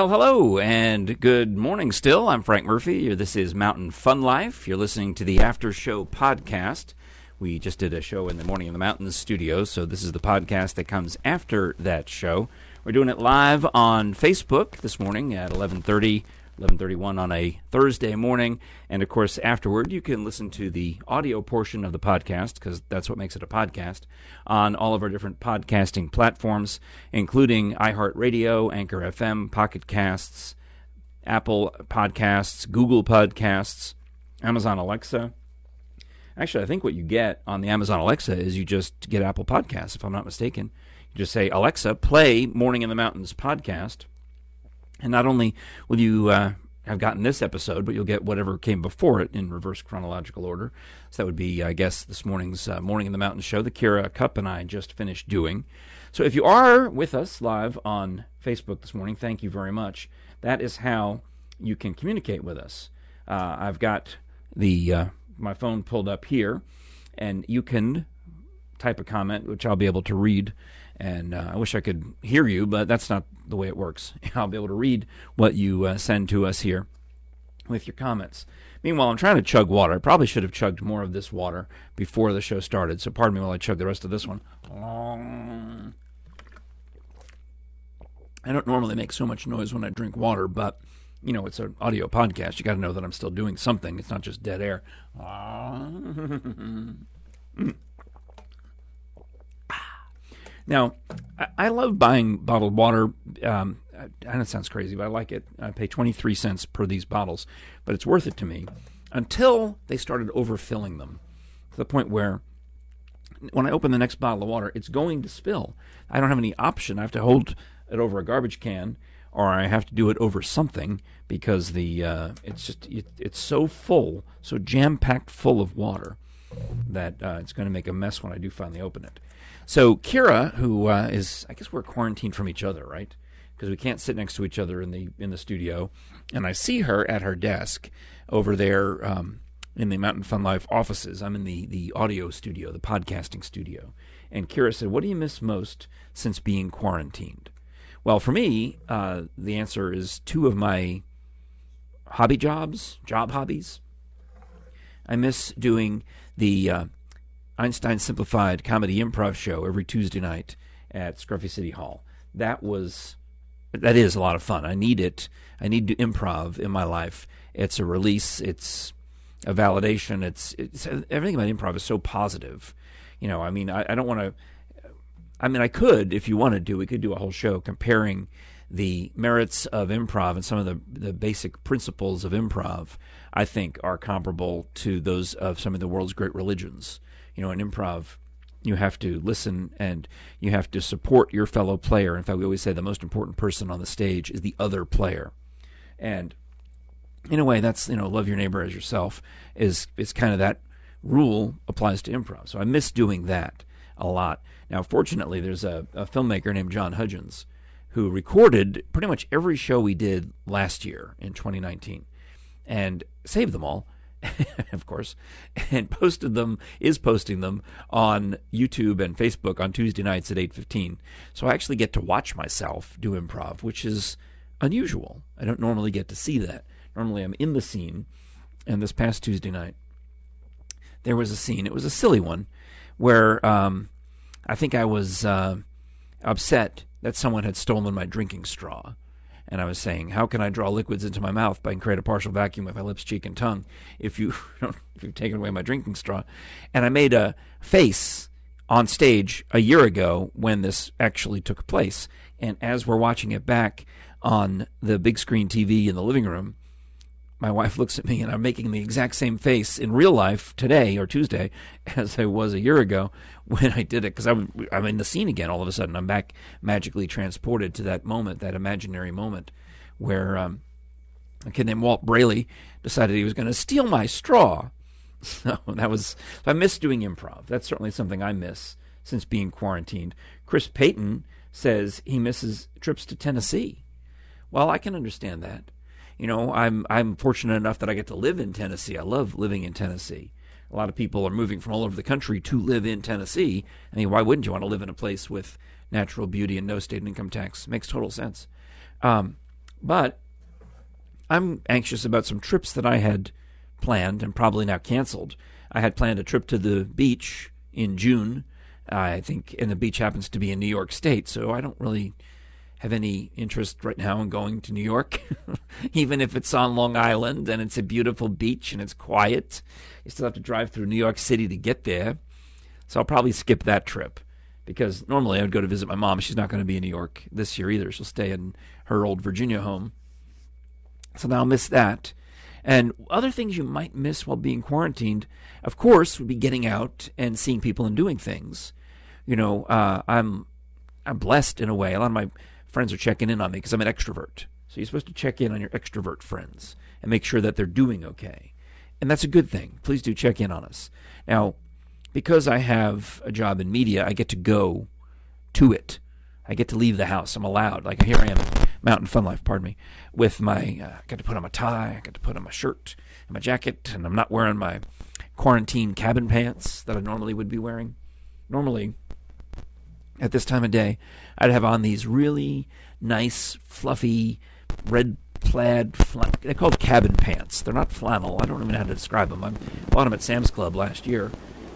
Well, hello and good morning still. I'm Frank Murphy. This is Mountain Fun Life. You're listening to the After Show podcast. We just did a show in the Morning in the Mountains studio, so this is the podcast that comes after that show. We're doing it live on Facebook this morning at 11:30 11:31 on a Thursday morning, and of course afterward you can listen to the audio portion of the podcast because that's what makes it a podcast on all of our different podcasting platforms, including iHeartRadio, Anchor FM, Pocket Casts, Apple Podcasts, Google Podcasts, Amazon Alexa. Actually, I think what you get on the Amazon Alexa is you just get Apple Podcasts, if I'm not mistaken. You just say, Alexa, play Morning in the Mountains podcast and not only will you uh, have gotten this episode, but you'll get whatever came before it in reverse chronological order. So that would be, I guess, this morning's uh, Morning in the Mountain show that Kira Cup and I just finished doing. So if you are with us live on Facebook this morning, thank you very much. That is how you can communicate with us. Uh, I've got the uh, my phone pulled up here, and you can type a comment, which I'll be able to read. And uh, I wish I could hear you, but that's not the way it works. I'll be able to read what you uh, send to us here with your comments. Meanwhile, I'm trying to chug water. I probably should have chugged more of this water before the show started, so pardon me while I chug the rest of this one. I don't normally make so much noise when I drink water, but you know, it's an audio podcast. You got to know that I'm still doing something. It's not just dead air. Now, I, I love buying bottled water. Um, I, know it sounds crazy, but I like it. I pay 23 cents per these bottles, but it's worth it to me until they started overfilling them to the point where when I open the next bottle of water, it's going to spill. I don't have any option. I have to hold it over a garbage can, or I have to do it over something because the uh, it's just it, it's so full, so jam packed full of water that uh, it's going to make a mess when I do finally open it. So Kira, who uh, is, I guess we're quarantined from each other, right? Because we can't sit next to each other in the in the studio, and I see her at her desk over there um, in the Mountain Fun Life offices. I'm in the the audio studio, the podcasting studio. And Kira said, "What do you miss most since being quarantined?" Well, for me, uh, the answer is two of my hobby jobs, job hobbies. I miss doing the uh, Einstein Simplified comedy improv show every Tuesday night at Scruffy City Hall. That was that is a lot of fun. I need it. I need to improv in my life. It's a release. It's a validation. It's, it's everything about improv is so positive. You know, I mean, I, I don't want to. I mean, I could if you wanted to. We could do a whole show comparing the merits of improv and some of the the basic principles of improv. I think are comparable to those of some of the world's great religions you know, in improv, you have to listen and you have to support your fellow player. In fact, we always say the most important person on the stage is the other player. And in a way, that's, you know, love your neighbor as yourself is, is kind of that rule applies to improv. So I miss doing that a lot. Now, fortunately, there's a, a filmmaker named John Hudgens who recorded pretty much every show we did last year in 2019 and saved them all of course, and posted them is posting them on YouTube and Facebook on Tuesday nights at 8:15. So I actually get to watch myself do improv, which is unusual. I don't normally get to see that. Normally I'm in the scene. And this past Tuesday night there was a scene. It was a silly one where um, I think I was uh, upset that someone had stolen my drinking straw and I was saying, how can I draw liquids into my mouth by create a partial vacuum with my lips, cheek, and tongue if you if you've taken away my drinking straw? And I made a face on stage a year ago when this actually took place. And as we're watching it back on the big screen TV in the living room, my wife looks at me and I'm making the exact same face in real life today or Tuesday as I was a year ago when I did it because I'm, I'm in the scene again all of a sudden. I'm back magically transported to that moment, that imaginary moment where um, a kid named Walt Braley decided he was going to steal my straw. So that was, I miss doing improv. That's certainly something I miss since being quarantined. Chris Payton says he misses trips to Tennessee. Well, I can understand that you know, I'm I'm fortunate enough that I get to live in Tennessee. I love living in Tennessee. A lot of people are moving from all over the country to live in Tennessee. I mean, why wouldn't you want to live in a place with natural beauty and no state income tax? Makes total sense. Um, But I'm anxious about some trips that I had planned and probably now canceled. I had planned a trip to the beach in June, I think, and the beach happens to be in New York State, so I don't really have any interest right now in going to New York, even if it's on Long Island and it's a beautiful beach and it's quiet. You still have to drive through New York City to get there. So I'll probably skip that trip because normally I would go to visit my mom. She's not going to be in New York this year either. She'll stay in her old Virginia home. So now I'll miss that. And other things you might miss while being quarantined, of course, would be getting out and seeing people and doing things. You know, uh, I'm I'm blessed in a way. A lot of my friends are checking in on me because I'm an extrovert. So you're supposed to check in on your extrovert friends and make sure that they're doing okay. And that's a good thing. Please do check in on us. Now, because I have a job in media, I get to go to it. I get to leave the house. I'm allowed. Like here I am, Mountain Fun Life, pardon me, with my, uh, I got to put on my tie, I got to put on my shirt and my jacket, and I'm not wearing my quarantine cabin pants that I normally would be wearing. Normally, at this time of day, I'd have on these really nice, fluffy, red plaid. They're called cabin pants. They're not flannel. I don't even know how to describe them. I bought them at Sam's Club last year,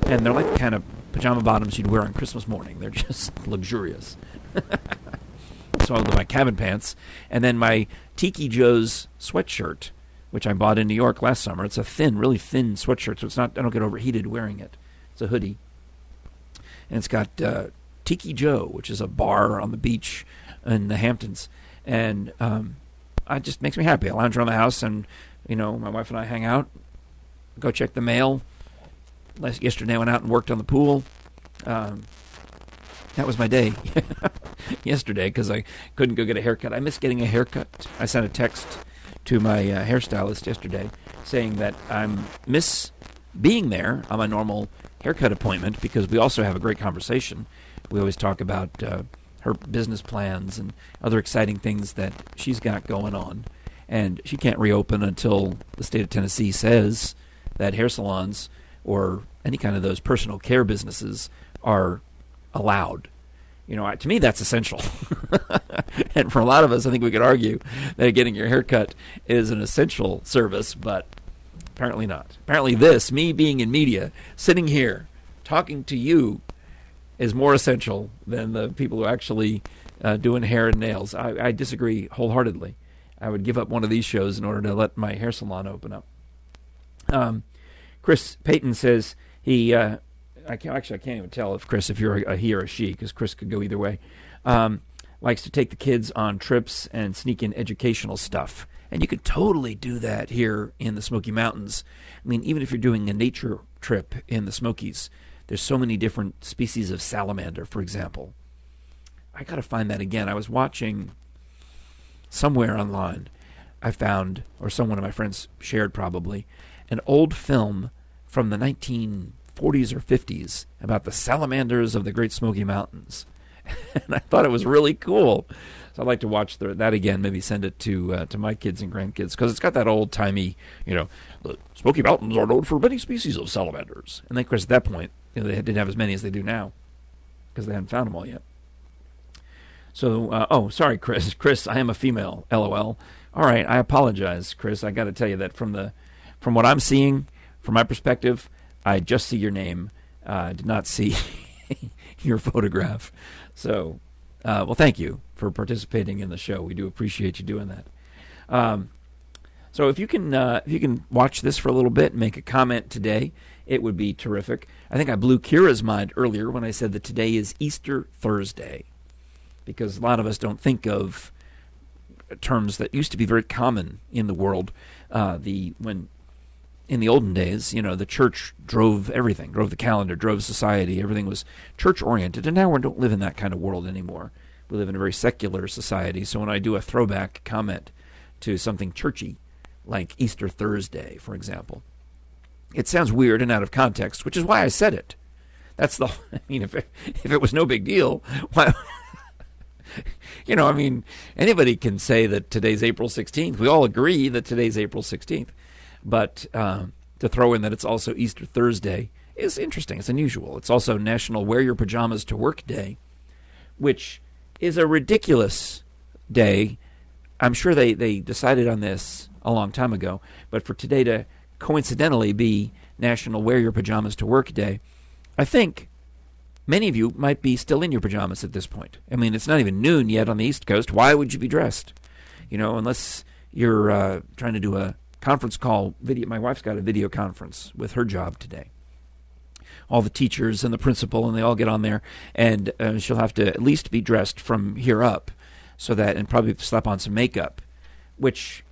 and they're like the kind of pajama bottoms you'd wear on Christmas morning. They're just luxurious. so I have my cabin pants, and then my Tiki Joe's sweatshirt, which I bought in New York last summer. It's a thin, really thin sweatshirt, so it's not. I don't get overheated wearing it. It's a hoodie, and it's got uh, Tiki Joe, which is a bar on the beach in the Hamptons, and um, it just makes me happy. I lounge around the house, and you know, my wife and I hang out, go check the mail. Last yesterday, I went out and worked on the pool. Um, that was my day yesterday because I couldn't go get a haircut. I miss getting a haircut. I sent a text to my uh, hairstylist yesterday saying that I miss being there on my normal haircut appointment because we also have a great conversation. We always talk about uh, her business plans and other exciting things that she's got going on. And she can't reopen until the state of Tennessee says that hair salons or any kind of those personal care businesses are allowed. You know, to me, that's essential. and for a lot of us, I think we could argue that getting your hair cut is an essential service, but apparently not. Apparently, this, me being in media, sitting here, talking to you, is more essential than the people who actually uh, doing hair and nails. I, I disagree wholeheartedly. I would give up one of these shows in order to let my hair salon open up. Um, Chris Payton says he uh, I can't, actually I can't even tell if Chris if you're a, a he or a she because Chris could go either way. Um, likes to take the kids on trips and sneak in educational stuff, and you could totally do that here in the Smoky Mountains. I mean, even if you're doing a nature trip in the Smokies, there's so many different species of salamander, for example. I got to find that again. I was watching somewhere online. I found, or someone of my friends shared probably, an old film from the 1940s or 50s about the salamanders of the Great Smoky Mountains. and I thought it was really cool. So I'd like to watch the, that again, maybe send it to uh, to my kids and grandkids because it's got that old timey, you know, the Smoky Mountains are known for many species of salamanders. And then, of course, at that point, you know, they didn't have as many as they do now because they hadn't found them all yet. So, uh, oh, sorry, Chris. Chris, I am a female. LOL. All right, I apologize, Chris. I got to tell you that from the from what I'm seeing, from my perspective, I just see your name. Uh, did not see your photograph. So, uh, well, thank you for participating in the show. We do appreciate you doing that. Um, so, if you can, uh, if you can watch this for a little bit and make a comment today, it would be terrific. I think I blew Kira's mind earlier when I said that today is Easter Thursday, because a lot of us don't think of terms that used to be very common in the world. Uh, the when in the olden days, you know, the church drove everything, drove the calendar, drove society. Everything was church oriented. And now we don't live in that kind of world anymore. We live in a very secular society. So when I do a throwback comment to something churchy, like Easter Thursday, for example, it sounds weird and out of context, which is why I said it. That's the, I mean, if it, if it was no big deal, why, you know, I mean, anybody can say that today's April 16th. We all agree that today's April 16th. But uh, to throw in that it's also Easter Thursday is interesting. It's unusual. It's also National Wear Your Pajamas to Work Day, which is a ridiculous day. I'm sure they, they decided on this a long time ago, but for today to coincidentally be National Wear Your Pajamas to Work Day, I think many of you might be still in your pajamas at this point. I mean, it's not even noon yet on the East Coast. Why would you be dressed? You know, unless you're uh, trying to do a conference call video. My wife's got a video conference with her job today. All the teachers and the principal, and they all get on there, and uh, she'll have to at least be dressed from here up, so that, and probably slap on some makeup, which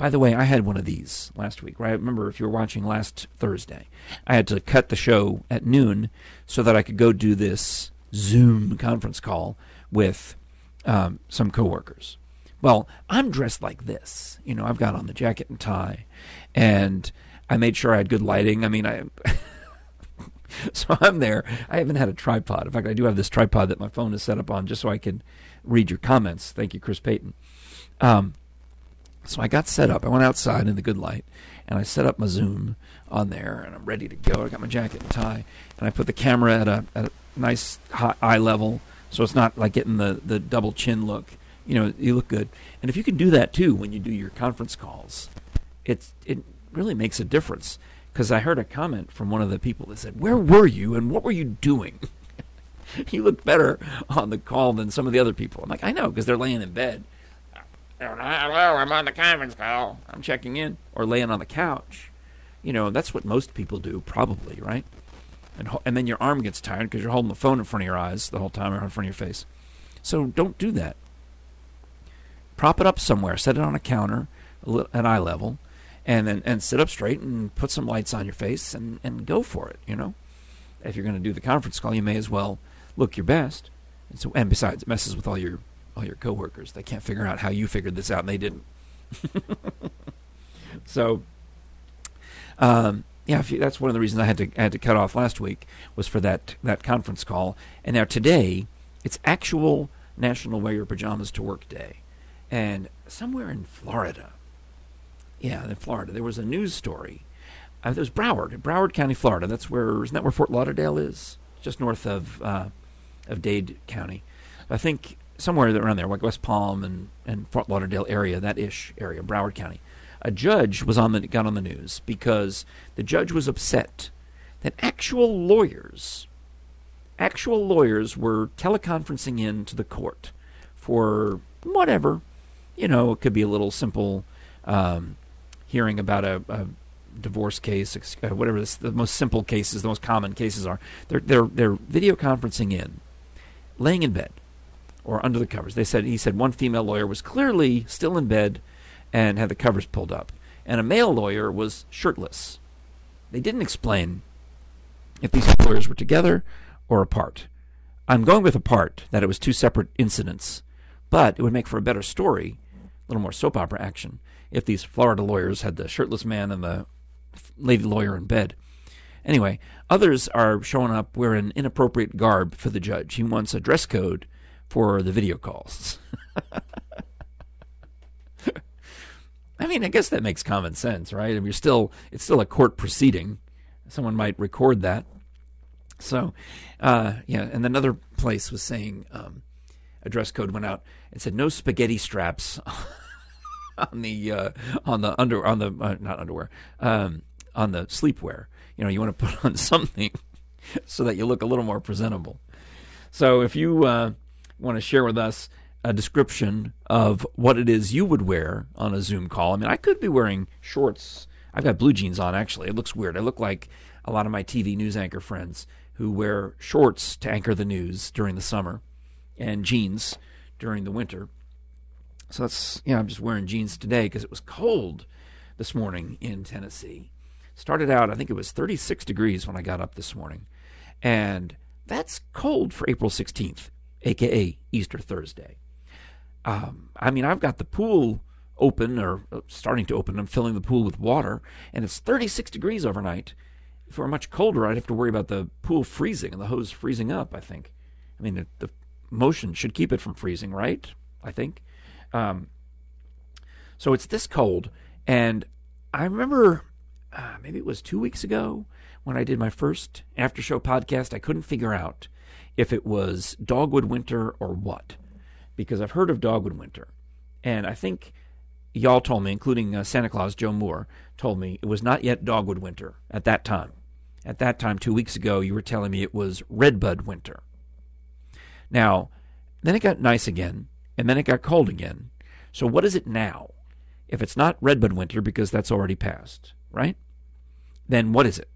by the way, I had one of these last week, right? Remember, if you were watching last Thursday, I had to cut the show at noon so that I could go do this Zoom conference call with um, some coworkers. Well, I'm dressed like this. You know, I've got on the jacket and tie, and I made sure I had good lighting. I mean, I. so I'm there. I haven't had a tripod. In fact, I do have this tripod that my phone is set up on just so I can read your comments. Thank you, Chris Payton. Um, so I got set up. I went outside in the good light, and I set up my Zoom on there, and I'm ready to go. I got my jacket and tie, and I put the camera at a, at a nice high eye level, so it's not like getting the, the double chin look. You know, you look good. And if you can do that too when you do your conference calls, it's it really makes a difference. Because I heard a comment from one of the people that said, "Where were you, and what were you doing?" you look better on the call than some of the other people. I'm like, I know, because they're laying in bed Hello, I'm on the conference call. I'm checking in. Or laying on the couch. You know, that's what most people do, probably, right? And, and then your arm gets tired because you're holding the phone in front of your eyes the whole time or in front of your face. So don't do that. Prop it up somewhere. Set it on a counter at eye level. And then and sit up straight and put some lights on your face and, and go for it, you know? If you're going to do the conference call, you may as well look your best. And, so, and besides, it messes with all your all your coworkers. They can't figure out how you figured this out, and they didn't. so, um, yeah, you, that's one of the reasons I had to I had to cut off last week was for that that conference call. And now today, it's actual National Wear Your Pajamas to Work Day, and somewhere in Florida, yeah, in Florida, there was a news story. Uh, there was Broward, Broward County, Florida. That's where isn't that where Fort Lauderdale is? Just north of uh, of Dade County. I think somewhere around there, like West Palm and, and Fort Lauderdale area, that ish area, Broward County. A judge was on the got on the news because the judge was upset that actual lawyers, actual lawyers were teleconferencing in to the court for whatever, you know, it could be a little simple um, hearing about a, a divorce case, uh, whatever this, the most simple cases, the most common cases are. They're they're they're video conferencing in, laying in bed or under the covers. They said he said one female lawyer was clearly still in bed and had the covers pulled up, and a male lawyer was shirtless. They didn't explain if these lawyers were together or apart. I'm going with apart, that it was two separate incidents, but it would make for a better story, a little more soap opera action, if these Florida lawyers had the shirtless man and the lady lawyer in bed. Anyway, others are showing up wearing inappropriate garb for the judge. He wants a dress code for the video calls. I mean, I guess that makes common sense, right? I mean, you're still it's still a court proceeding. Someone might record that. So, uh, yeah, and another place was saying um, a dress code went out. It said no spaghetti straps on the uh, on the under on the uh, not underwear um, on the sleepwear. You know, you want to put on something so that you look a little more presentable. So if you uh, want to share with us a description of what it is you would wear on a Zoom call. I mean, I could be wearing shorts. I've got blue jeans on, actually. It looks weird. I look like a lot of my TV news anchor friends who wear shorts to anchor the news during the summer and jeans during the winter. So that's, yeah, I'm just wearing jeans today because it was cold this morning in Tennessee. Started out, I think it was 36 degrees when I got up this morning. And that's cold for April 16th aka Easter Thursday. Um, I mean, I've got the pool open or uh, starting to open. I'm filling the pool with water, and it's 36 degrees overnight. If it were much colder, I'd have to worry about the pool freezing and the hose freezing up. I think. I mean, the, the motion should keep it from freezing, right? I think. Um, so it's this cold, and I remember uh, maybe it was two weeks ago when I did my first after show podcast. I couldn't figure out if it was dogwood winter or what, because I've heard of dogwood winter, And I think y'all told me, including uh, Santa Claus Joe Moore, told me it was not yet dogwood winter at that time. At that time, two weeks ago, you were telling me it was redbud winter. Now, then it got nice again, and then it got cold again. So what is it now? If it's not redbud winter, because that's already passed, right? Then what is it?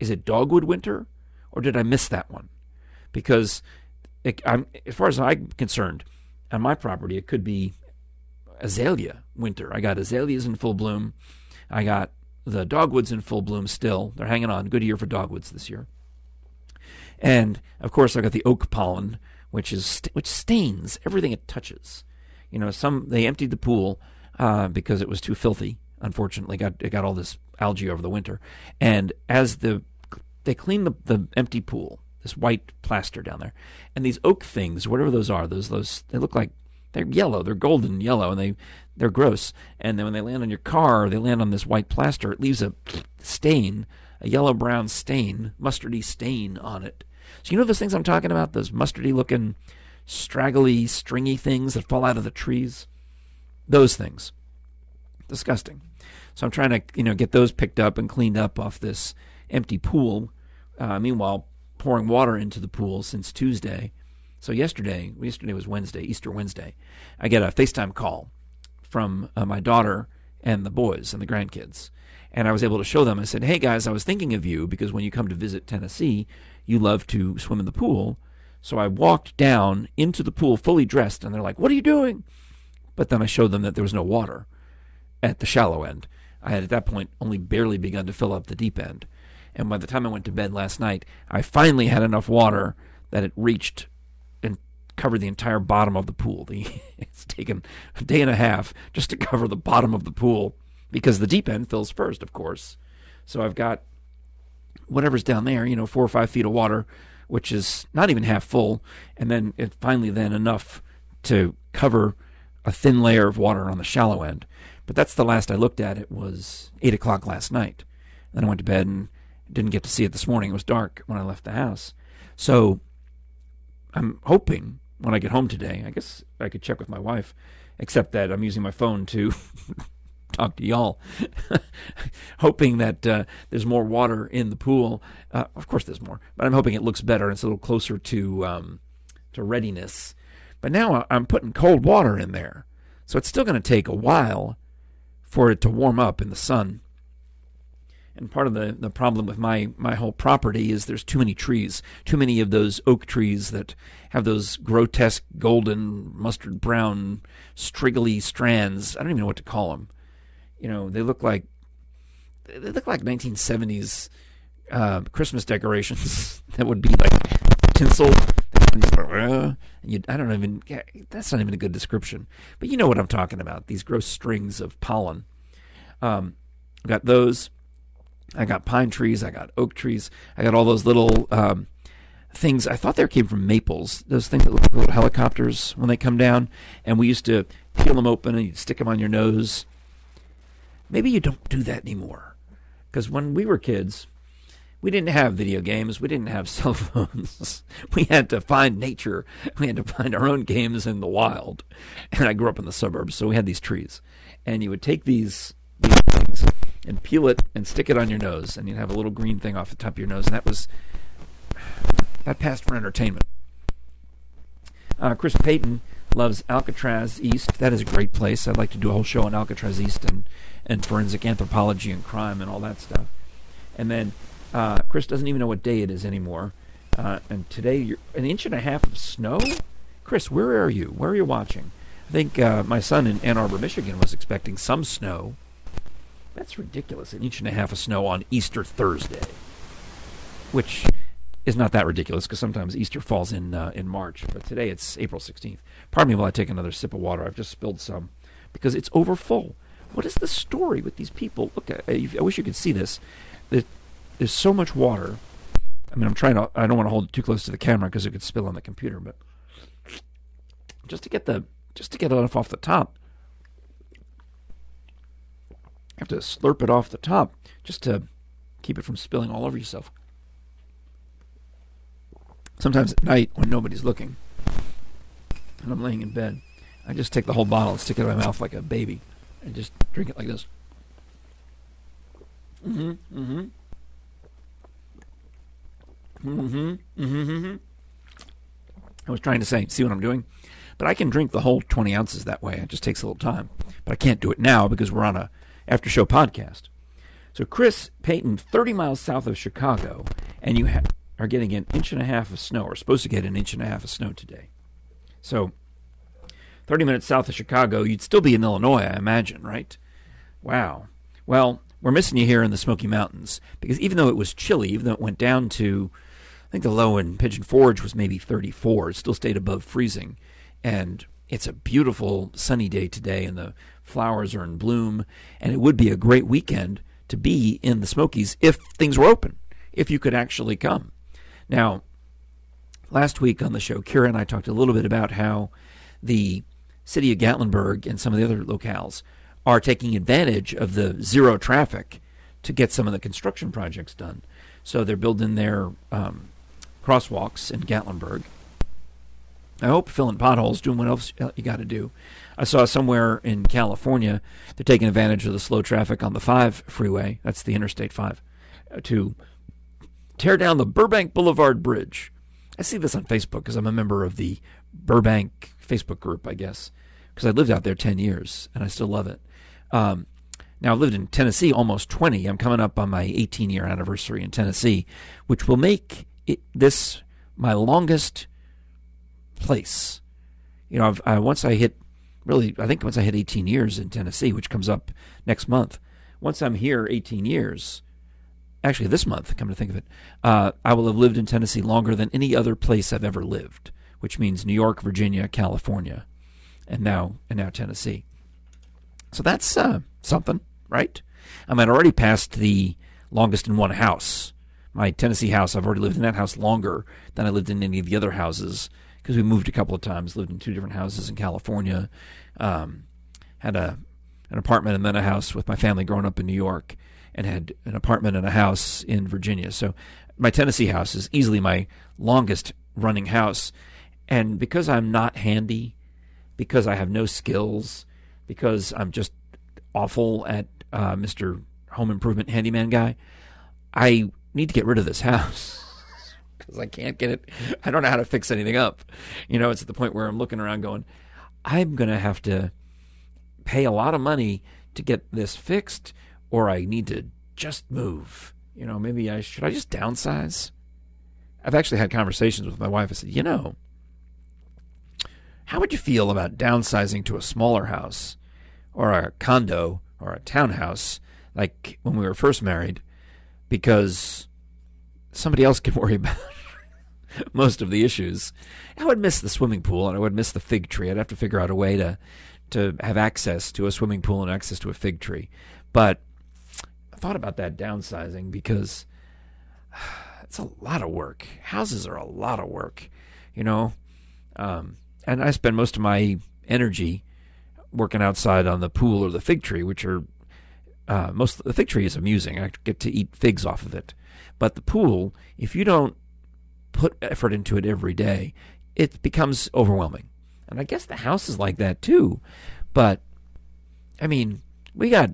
Is it dogwood winter, or did I miss that one? Because it, as far as I'm concerned, on my property, it could be azalea winter. I got azaleas in full bloom. I got the dogwoods in full bloom still. They're hanging on. Good year for dogwoods this year. And of course, I got the oak pollen, which is which stains everything it touches. You know, some they emptied the pool uh, because it was too filthy. Unfortunately, got it got all this algae over the winter. And as the they cleaned the, the empty pool, this white plaster down there, and these oak things, whatever those are, those those they look like they're yellow, they're golden yellow, and they they're gross. And then when they land on your car, they land on this white plaster. It leaves a stain, a yellow brown stain, mustardy stain on it. So you know those things I'm talking about, those mustardy looking, straggly, stringy things that fall out of the trees. Those things, disgusting. So I'm trying to you know get those picked up and cleaned up off this empty pool. Uh, meanwhile, pouring water into the pool since Tuesday. So yesterday, yesterday was Wednesday, Easter Wednesday. I get a FaceTime call from uh, my daughter and the boys and the grandkids. And I was able to show them. I said, "Hey guys, I was thinking of you because when you come to visit Tennessee, you love to swim in the pool." So I walked down into the pool fully dressed, and they're like, "What are you doing?" But then I showed them that there was no water at the shallow end. I had at that point only barely begun to fill up the deep end. And by the time I went to bed last night, I finally had enough water that it reached and covered the entire bottom of the pool. The, it's taken a day and a half just to cover the bottom of the pool because the deep end fills first, of course. So I've got whatever's down there, you know, four or five feet of water, which is not even half full, and then it finally then enough to cover a thin layer of water on the shallow end. But that's the last I looked at. It was eight o'clock last night. Then I went to bed and didn't get to see it this morning. It was dark when I left the house. So I'm hoping when I get home today, I guess I could check with my wife, except that I'm using my phone to talk to y'all, hoping that uh, there's more water in the pool. Uh, of course, there's more, but I'm hoping it looks better. And it's a little closer to um, to readiness. But now I'm putting cold water in there, so it's still going to take a while for it to warm up in the sun. And part of the, the problem with my, my whole property is there's too many trees, too many of those oak trees that have those grotesque golden mustard brown striggly strands. I don't even know what to call them. You know, they look like they look like 1970s uh, Christmas decorations that would be like tinsel. You, I don't even. That's not even a good description. But you know what I'm talking about. These gross strings of pollen. Um, got those. I got pine trees. I got oak trees. I got all those little um, things. I thought they came from maples. Those things that look like little helicopters when they come down. And we used to peel them open and you'd stick them on your nose. Maybe you don't do that anymore. Because when we were kids, we didn't have video games. We didn't have cell phones. we had to find nature. We had to find our own games in the wild. And I grew up in the suburbs, so we had these trees. And you would take these, these things and peel it and stick it on your nose, and you'd have a little green thing off the top of your nose, and that was that passed for entertainment. Uh, Chris Payton loves Alcatraz East. That is a great place. I'd like to do a whole show on Alcatraz East and, and forensic anthropology and crime and all that stuff. And then uh, Chris doesn't even know what day it is anymore. Uh, and today, an inch and a half of snow. Chris, where are you? Where are you watching? I think uh, my son in Ann Arbor, Michigan, was expecting some snow. That's ridiculous. An inch and a half of snow on Easter Thursday, which is not that ridiculous because sometimes Easter falls in uh, in March. But today it's April 16th. Pardon me while I take another sip of water. I've just spilled some because it's over full. What is the story with these people? Look, I, I wish you could see this. There's so much water. I mean, I'm trying to. I don't want to hold it too close to the camera because it could spill on the computer. But just to get the just to get enough off the top have to slurp it off the top just to keep it from spilling all over yourself. Sometimes at night when nobody's looking and I'm laying in bed, I just take the whole bottle and stick it in my mouth like a baby, and just drink it like this. Mm-hmm. Mm-hmm. Mm-hmm. Mm-hmm. I was trying to say, see what I'm doing? But I can drink the whole 20 ounces that way. It just takes a little time. But I can't do it now because we're on a after show podcast. So Chris Payton, 30 miles south of Chicago, and you ha- are getting an inch and a half of snow, or supposed to get an inch and a half of snow today. So 30 minutes south of Chicago, you'd still be in Illinois, I imagine, right? Wow. Well, we're missing you here in the Smoky Mountains because even though it was chilly, even though it went down to, I think the low in Pigeon Forge was maybe 34, it still stayed above freezing. And it's a beautiful sunny day today, and the flowers are in bloom. And it would be a great weekend to be in the Smokies if things were open, if you could actually come. Now, last week on the show, Kira and I talked a little bit about how the city of Gatlinburg and some of the other locales are taking advantage of the zero traffic to get some of the construction projects done. So they're building their um, crosswalks in Gatlinburg. I hope filling potholes, doing what else you got to do. I saw somewhere in California they're taking advantage of the slow traffic on the 5 freeway, that's the Interstate 5, uh, to tear down the Burbank Boulevard Bridge. I see this on Facebook because I'm a member of the Burbank Facebook group, I guess, because I lived out there 10 years and I still love it. Um, now, I've lived in Tennessee almost 20. I'm coming up on my 18 year anniversary in Tennessee, which will make it, this my longest place. You know, I've, I, once I hit, really, I think once I hit 18 years in Tennessee, which comes up next month, once I'm here 18 years, actually this month, come to think of it, uh, I will have lived in Tennessee longer than any other place I've ever lived, which means New York, Virginia, California, and now and now Tennessee. So that's uh, something, right? I mean, I already passed the longest in one house. My Tennessee house, I've already lived in that house longer than I lived in any of the other houses because we moved a couple of times, lived in two different houses in California, um, had a an apartment and then a house with my family growing up in New York, and had an apartment and a house in Virginia. So my Tennessee house is easily my longest running house. And because I'm not handy, because I have no skills, because I'm just awful at uh, Mr. Home Improvement Handyman guy, I need to get rid of this house because I can't get it. I don't know how to fix anything up. You know, it's at the point where I'm looking around going, I'm going to have to pay a lot of money to get this fixed, or I need to just move. You know, maybe I should I just downsize? I've actually had conversations with my wife. I said, you know, how would you feel about downsizing to a smaller house or a condo or a townhouse like when we were first married because somebody else can worry about most of the issues. I would miss the swimming pool and I would miss the fig tree. I'd have to figure out a way to to have access to a swimming pool and access to a fig tree. But I thought about that downsizing because it's a lot of work. Houses are a lot of work, you know. Um, and I spend most of my energy working outside on the pool or the fig tree, which are uh, most the fig tree is amusing. I get to eat figs off of it, but the pool, if you don't put effort into it every day, it becomes overwhelming. And I guess the house is like that too. But I mean, we got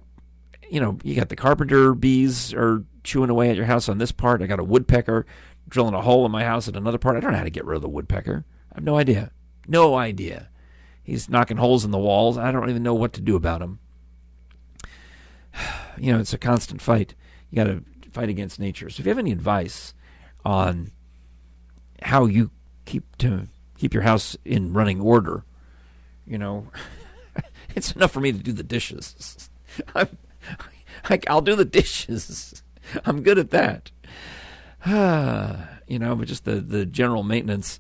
you know, you got the carpenter bees are chewing away at your house on this part. I got a woodpecker drilling a hole in my house at another part. I don't know how to get rid of the woodpecker. I have no idea. No idea. He's knocking holes in the walls. I don't even know what to do about him. You know, it's a constant fight. You got to fight against nature. So if you have any advice on how you keep to keep your house in running order, you know, it's enough for me to do the dishes. I'm, I, I'll do the dishes. I'm good at that. you know, but just the, the general maintenance,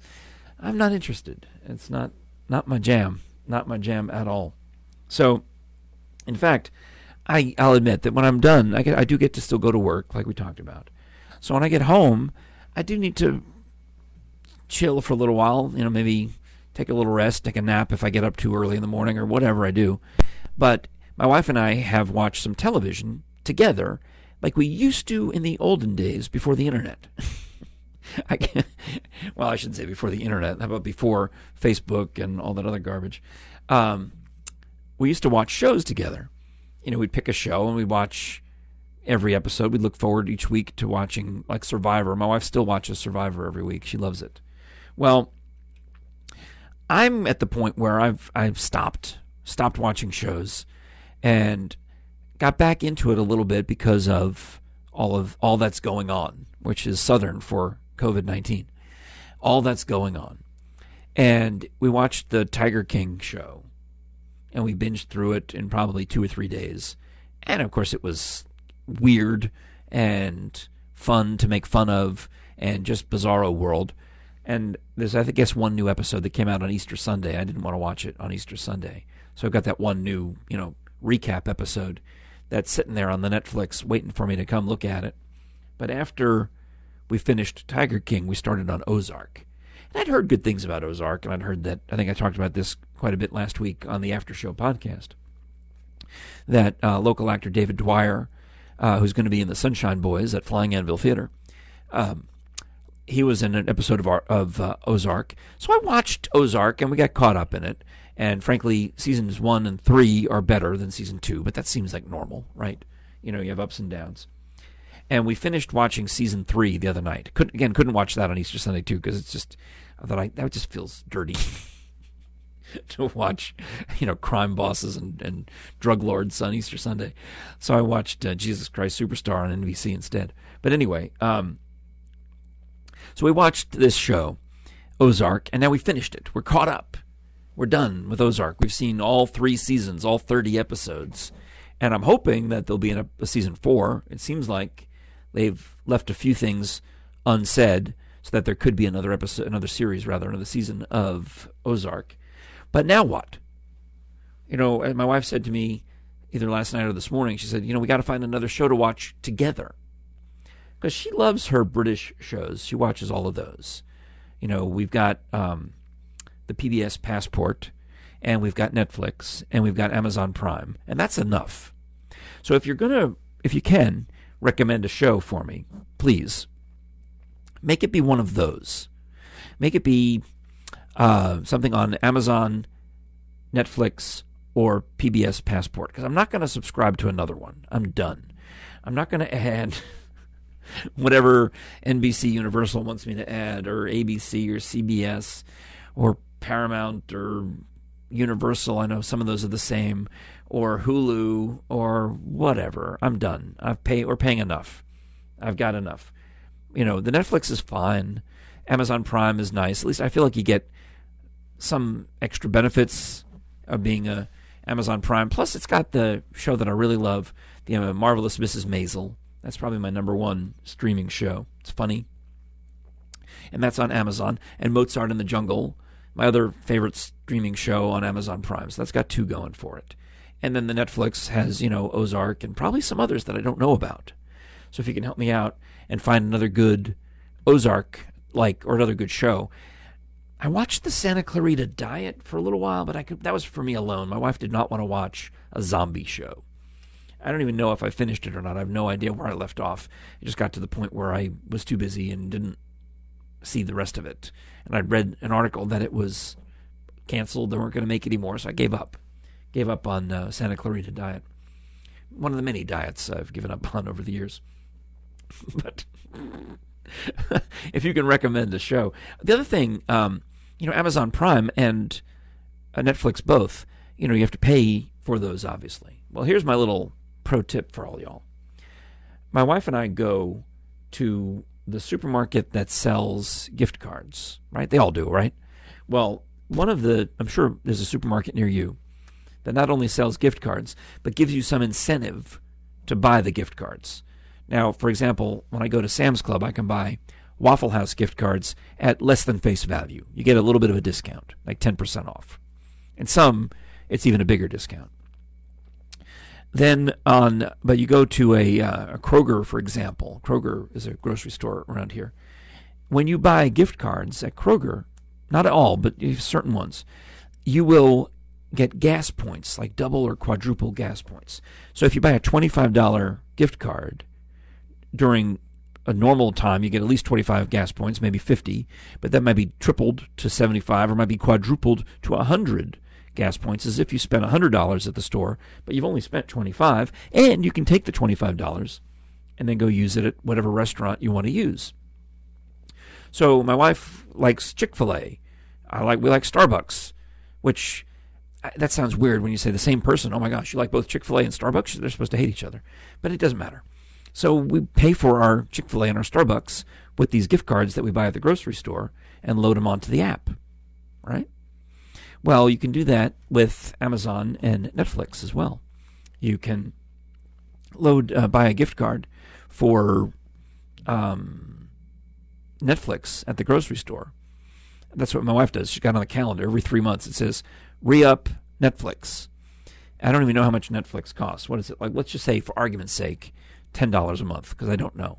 I'm not interested. It's not not my jam, not my jam at all. So, in fact, I I'll admit that when I'm done, I get, I do get to still go to work, like we talked about. So when I get home, I do need to chill for a little while. You know, maybe take a little rest, take a nap if I get up too early in the morning or whatever I do. But my wife and I have watched some television together, like we used to in the olden days before the internet. I can't, well, I shouldn't say before the internet. How about before Facebook and all that other garbage? um, we used to watch shows together. You know, we'd pick a show and we'd watch every episode. We'd look forward each week to watching like Survivor. My wife still watches Survivor every week. She loves it. Well, I'm at the point where I've I've stopped stopped watching shows and got back into it a little bit because of all of all that's going on, which is southern for COVID-19. All that's going on. And we watched the Tiger King show and we binged through it in probably 2 or 3 days. And of course it was weird and fun to make fun of and just bizarro world. And there's, I guess, one new episode that came out on Easter Sunday. I didn't want to watch it on Easter Sunday. So I've got that one new, you know, recap episode that's sitting there on the Netflix waiting for me to come look at it. But after we finished Tiger King, we started on Ozark. And I'd heard good things about Ozark, and I'd heard that, I think I talked about this quite a bit last week on the After Show podcast, that uh, local actor David Dwyer, uh, who's going to be in the Sunshine Boys at Flying Anvil Theater, um, he was in an episode of, our, of uh, Ozark. So I watched Ozark and we got caught up in it. And frankly, seasons one and three are better than season two, but that seems like normal, right? You know, you have ups and downs. And we finished watching season three the other night. Couldn't again couldn't watch that on Easter Sunday too because it's just I thought I that just feels dirty to watch, you know, crime bosses and, and drug lords on Easter Sunday. So I watched uh, Jesus Christ Superstar on NBC instead. But anyway, um, so we watched this show, Ozark, and now we finished it. We're caught up. We're done with Ozark. We've seen all three seasons, all 30 episodes. And I'm hoping that there'll be a, a season four. It seems like they've left a few things unsaid so that there could be another episode, another series, rather, another season of Ozark. But now what? You know, my wife said to me either last night or this morning, she said, you know, we got to find another show to watch together because she loves her British shows. She watches all of those. You know, we've got um, the PBS Passport, and we've got Netflix, and we've got Amazon Prime, and that's enough. So if you're gonna, if you can, recommend a show for me, please make it be one of those. Make it be uh, something on Amazon, Netflix, or PBS Passport, because I'm not going to subscribe to another one. I'm done. I'm not going to add. whatever NBC Universal wants me to add, or ABC or CBS or Paramount or Universal. I know some of those are the same, or Hulu or whatever. I'm done. I've paid. We're paying enough. I've got enough. You know, the Netflix is fine. Amazon Prime is nice. At least I feel like you get some extra benefits of being a Amazon Prime. Plus, it's got the show that I really love, the uh, marvelous Mrs. Maisel. That's probably my number one streaming show. It's funny. And that's on Amazon. And Mozart in the Jungle, my other favorite streaming show on Amazon Prime. So that's got two going for it. And then the Netflix has, you know, Ozark and probably some others that I don't know about. So if you can help me out and find another good Ozark like or another good show. I watched the Santa Clarita Diet for a little while, but I could that was for me alone. My wife did not want to watch a zombie show. I don't even know if I finished it or not. I have no idea where I left off. It just got to the point where I was too busy and didn't see the rest of it. And I'd read an article that it was canceled. They weren't going to make it anymore, so I gave up. Gave up on uh, Santa Clarita Diet. One of the many diets I've given up on over the years. but if you can recommend a show. The other thing, um, you know, Amazon Prime and uh, Netflix both, you know, you have to pay for those, obviously. Well, here's my little pro tip for all y'all. My wife and I go to the supermarket that sells gift cards, right? They all do, right? Well, one of the, I'm sure there's a supermarket near you that not only sells gift cards, but gives you some incentive to buy the gift cards. Now, for example, when I go to Sam's Club, I can buy Waffle House gift cards at less than face value. You get a little bit of a discount, like 10% off. And some, it's even a bigger discount. Then on, but you go to a, uh, a Kroger, for example. Kroger is a grocery store around here. When you buy gift cards at Kroger, not at all, but certain ones, you will get gas points, like double or quadruple gas points. So if you buy a $25 gift card during a normal time, you get at least 25 gas points, maybe 50, but that might be tripled to 75 or might be quadrupled to 100 gas points as if you spent $100 at the store, but you've only spent 25 and you can take the $25 and then go use it at whatever restaurant you want to use. So my wife likes Chick-fil-A. I like we like Starbucks, which that sounds weird when you say the same person. Oh my gosh, you like both Chick fil A and Starbucks? They're supposed to hate each other. But it doesn't matter. So we pay for our Chick fil A and our Starbucks with these gift cards that we buy at the grocery store and load them onto the app, right? Well, you can do that with Amazon and Netflix as well. You can load, uh, buy a gift card for um, Netflix at the grocery store. That's what my wife does. She's got on the calendar every three months. It says re up Netflix. I don't even know how much Netflix costs. What is it like? Let's just say, for argument's sake, ten dollars a month because I don't know.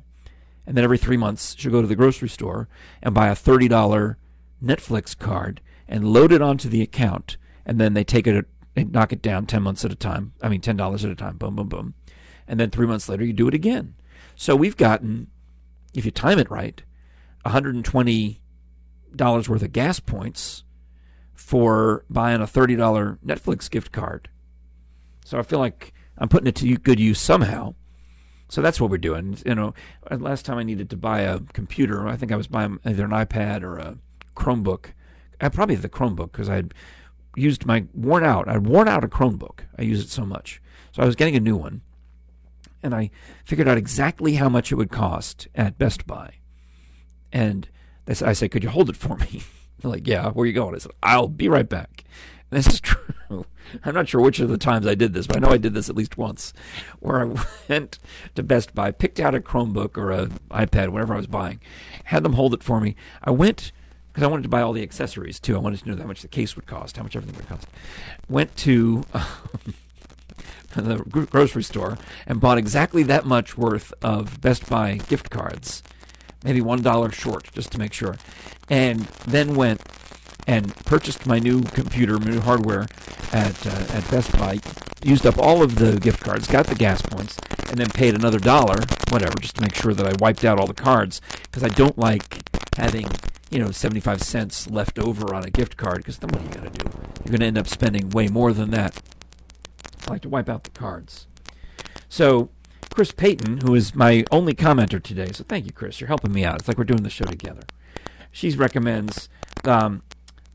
And then every three months, she'll go to the grocery store and buy a thirty dollar Netflix card and load it onto the account. And then they take it, they knock it down ten months at a time. I mean, ten dollars at a time. Boom, boom, boom. And then three months later, you do it again. So we've gotten, if you time it right, 120 dollars worth of gas points for buying a thirty dollar Netflix gift card. So I feel like I'm putting it to good use somehow. So that's what we're doing. You know, last time I needed to buy a computer, I think I was buying either an iPad or a Chromebook. I uh, probably the Chromebook because I'd used my worn out. I'd worn out a Chromebook. I use it so much. So I was getting a new one, and I figured out exactly how much it would cost at Best Buy. And I said, "Could you hold it for me?" They're like, "Yeah, where are you going?" I said, "I'll be right back." This is true. I'm not sure which of the times I did this, but I know I did this at least once, where I went to Best Buy, picked out a Chromebook or an iPad, whatever I was buying, had them hold it for me. I went because I wanted to buy all the accessories too. I wanted to know how much the case would cost, how much everything would cost. Went to. Um, the grocery store and bought exactly that much worth of Best Buy gift cards maybe one dollar short, just to make sure, and then went and purchased my new computer, my new hardware at uh, at Best Buy. Used up all of the gift cards, got the gas points, and then paid another dollar, whatever, just to make sure that I wiped out all the cards because I don't like having you know 75 cents left over on a gift card because then what are you going to do? You're going to end up spending way more than that. I like to wipe out the cards. So Chris Payton, who is my only commenter today. So thank you, Chris. You're helping me out. It's like we're doing the show together. She recommends um,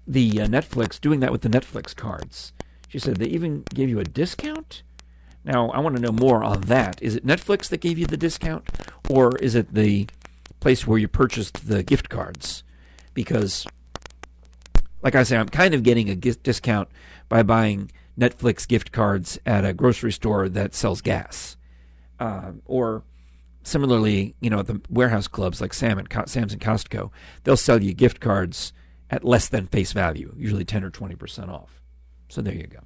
the uh, Netflix, doing that with the Netflix cards. She said they even gave you a discount. Now, I want to know more on that. Is it Netflix that gave you the discount, or is it the place where you purchased the gift cards? Because, like I say, I'm kind of getting a discount by buying Netflix gift cards at a grocery store that sells gas uh, or similarly, you know, the warehouse clubs like Sam and Co- Sam's and Costco, they'll sell you gift cards at less than face value, usually 10 or 20% off. So there you go.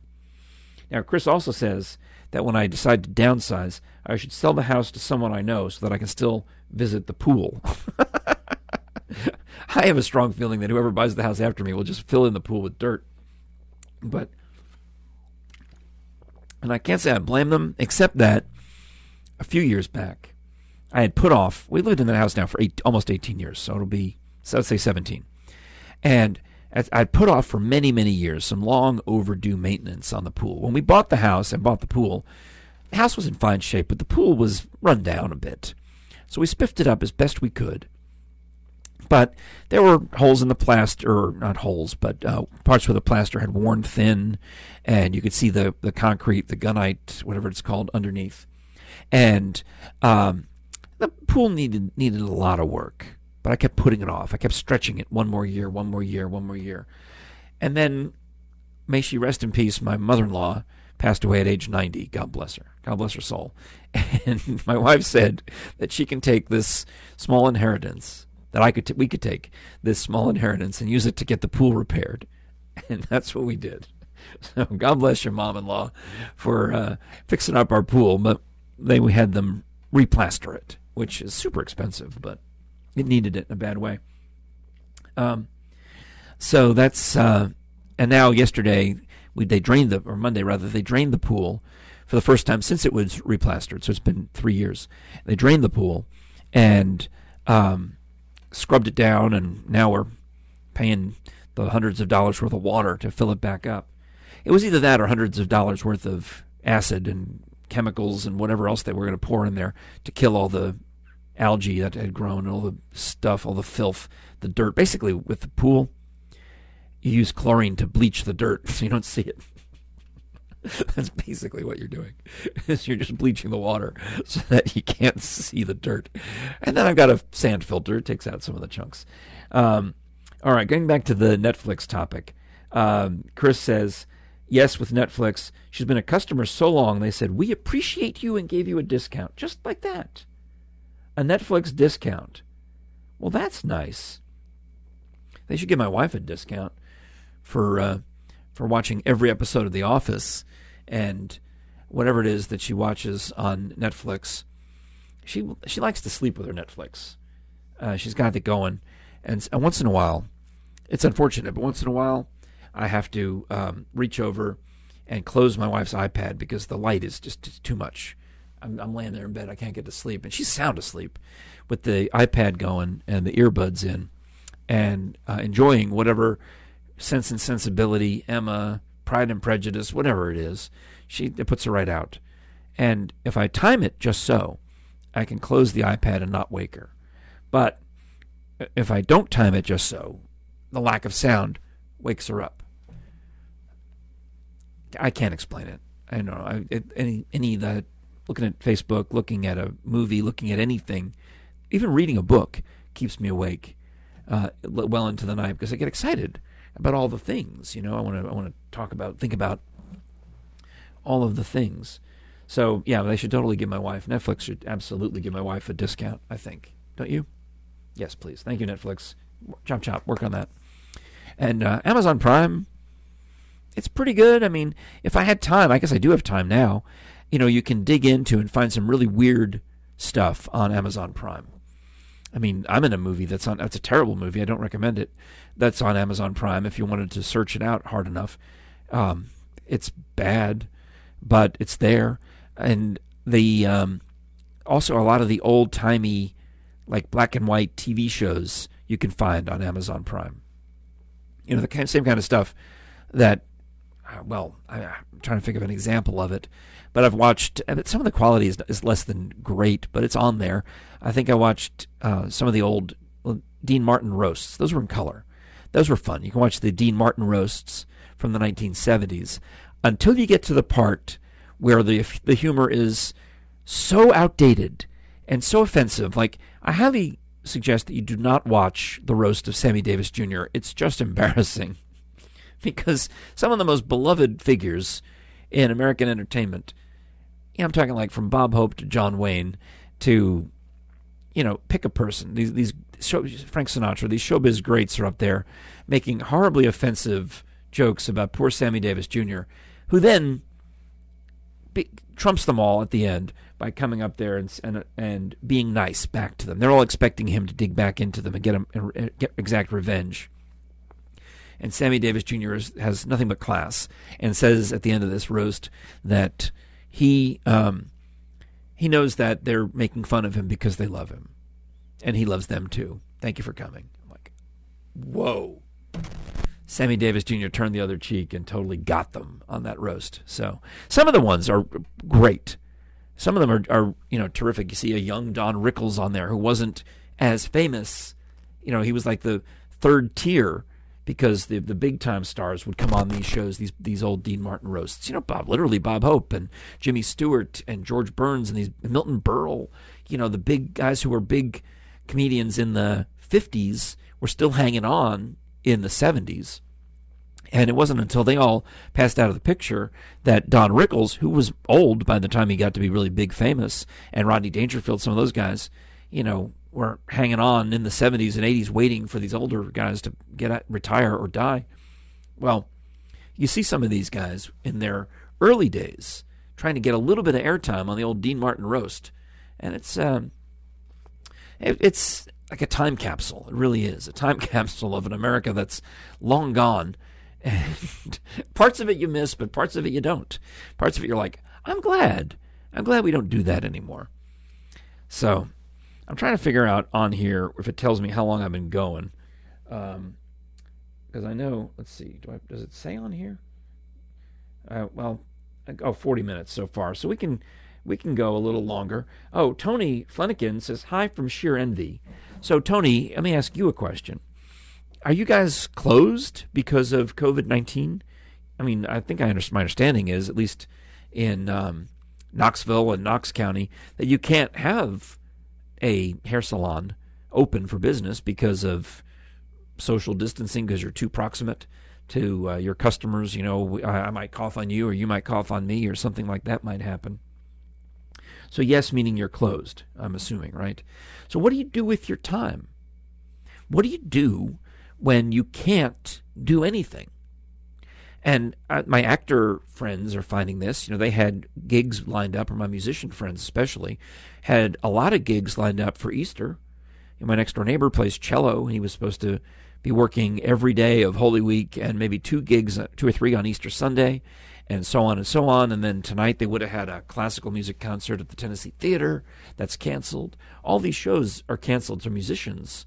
Now, Chris also says that when I decide to downsize, I should sell the house to someone I know so that I can still visit the pool. I have a strong feeling that whoever buys the house after me will just fill in the pool with dirt. But, and I can't say I blame them, except that a few years back, I had put off. We lived in that house now for eight, almost 18 years, so it'll be, so let's say 17. And I'd put off for many, many years some long overdue maintenance on the pool. When we bought the house and bought the pool, the house was in fine shape, but the pool was run down a bit. So we spiffed it up as best we could. But there were holes in the plaster, or not holes, but uh, parts where the plaster had worn thin, and you could see the, the concrete, the gunite, whatever it's called, underneath and um, the pool needed needed a lot of work. But I kept putting it off. I kept stretching it one more year, one more year, one more year, and then may she rest in peace. My mother-in-law passed away at age 90. God bless her. God bless her soul. And my wife said that she can take this small inheritance that I could t- we could take this small inheritance and use it to get the pool repaired. And that's what we did. So God bless your mom-in-law for uh, fixing up our pool. But then we had them replaster it, which is super expensive, but it needed it in a bad way. Um, so that's uh, and now yesterday we they drained the or Monday rather they drained the pool for the first time since it was replastered. So it's been three years. They drained the pool and um, scrubbed it down, and now we're paying the hundreds of dollars worth of water to fill it back up. it was either that or hundreds of dollars worth of acid and chemicals and whatever else they were going to pour in there to kill all the algae that had grown, all the stuff, all the filth, the dirt. Basically, with the pool, you use chlorine to bleach the dirt so you don't see it. That's basically what you're doing. Is you're just bleaching the water so that you can't see the dirt. And then I've got a sand filter; it takes out some of the chunks. Um, all right, going back to the Netflix topic. Um, Chris says, "Yes, with Netflix, she's been a customer so long. They said we appreciate you and gave you a discount, just like that, a Netflix discount. Well, that's nice. They should give my wife a discount for." Uh, for watching every episode of The Office and whatever it is that she watches on Netflix. She she likes to sleep with her Netflix. Uh, she's got it going, and, and, once in a while, it's unfortunate, but once in a while, I have to um, reach over and close my wife's iPad because the light is just too much. I'm, I'm laying there in bed, I can't get to sleep, and she's sound asleep with the iPad going and the earbuds in, and uh, enjoying whatever Sense and Sensibility, Emma, Pride and Prejudice, whatever it is, she it puts her right out. And if I time it just so, I can close the iPad and not wake her. But if I don't time it just so, the lack of sound wakes her up. I can't explain it. I don't know. I, it, any any that looking at Facebook, looking at a movie, looking at anything, even reading a book keeps me awake uh, well into the night because I get excited about all the things. You know, I want to I want to talk about think about all of the things. So yeah, they should totally give my wife Netflix should absolutely give my wife a discount. I think, don't you? Yes, please. Thank you, Netflix. Chop chop. Work on that. And uh, Amazon Prime, it's pretty good. I mean, if I had time, I guess I do have time now. You know, you can dig into and find some really weird stuff on Amazon Prime. I mean, I'm in a movie that's on. That's a terrible movie. I don't recommend it. That's on Amazon Prime. If you wanted to search it out hard enough, um, it's bad, but it's there. And the um, also a lot of the old timey, like black and white TV shows you can find on Amazon Prime. You know, the same kind of stuff that. Uh, well, I'm trying to think of an example of it but I've watched some of the quality is, is less than great, but it's on there. I think I watched uh, some of the old Dean Martin roasts. Those were in color. Those were fun. You can watch the Dean Martin roasts from the 1970s until you get to the part where the the humor is so outdated and so offensive. Like I highly suggest that you do not watch the roast of Sammy Davis Jr. It's just embarrassing because some of the most beloved figures in American entertainment yeah, I'm talking like from Bob Hope to John Wayne to, you know, pick a person. These these show, Frank Sinatra, these showbiz greats are up there making horribly offensive jokes about poor Sammy Davis Jr., who then be, trumps them all at the end by coming up there and, and and being nice back to them. They're all expecting him to dig back into them and get him get exact revenge. And Sammy Davis Jr. Is, has nothing but class and says at the end of this roast that he um, he knows that they're making fun of him because they love him, and he loves them too. Thank you for coming. I'm like, whoa. Sammy Davis Jr. turned the other cheek and totally got them on that roast. So some of the ones are great. Some of them are, are you know terrific. You see a young Don Rickles on there who wasn't as famous. You know, he was like the third tier because the the big time stars would come on these shows, these these old Dean Martin roasts. You know, Bob, literally Bob Hope and Jimmy Stewart and George Burns and these Milton Berle. You know, the big guys who were big comedians in the '50s were still hanging on in the '70s. And it wasn't until they all passed out of the picture that Don Rickles, who was old by the time he got to be really big famous, and Rodney Dangerfield, some of those guys, you know, were hanging on in the 70s and 80s waiting for these older guys to get out, retire or die. Well, you see some of these guys in their early days trying to get a little bit of airtime on the old Dean Martin roast, and it's um, it, it's like a time capsule. It really is a time capsule of an America that's long gone. And parts of it you miss, but parts of it you don't. Parts of it you're like, I'm glad. I'm glad we don't do that anymore. So I'm trying to figure out on here if it tells me how long I've been going. Um, because I know, let's see, do I, does it say on here? Uh, well, oh, 40 minutes so far, so we can we can go a little longer. Oh, Tony Flanagan says hi from sheer envy. So, Tony, let me ask you a question. Are you guys closed because of COVID 19? I mean, I think I my understanding is, at least in um, Knoxville and Knox County, that you can't have a hair salon open for business because of social distancing because you're too proximate to uh, your customers. You know, I, I might cough on you or you might cough on me or something like that might happen. So, yes, meaning you're closed, I'm assuming, right? So, what do you do with your time? What do you do when you can't do anything? And uh, my actor friends are finding this. You know, they had gigs lined up, or my musician friends especially, had a lot of gigs lined up for Easter. And my next door neighbor plays cello, and he was supposed to be working every day of Holy Week and maybe two gigs, uh, two or three on Easter Sunday and so on and so on. And then tonight they would have had a classical music concert at the Tennessee Theater that's canceled. All these shows are canceled to musicians.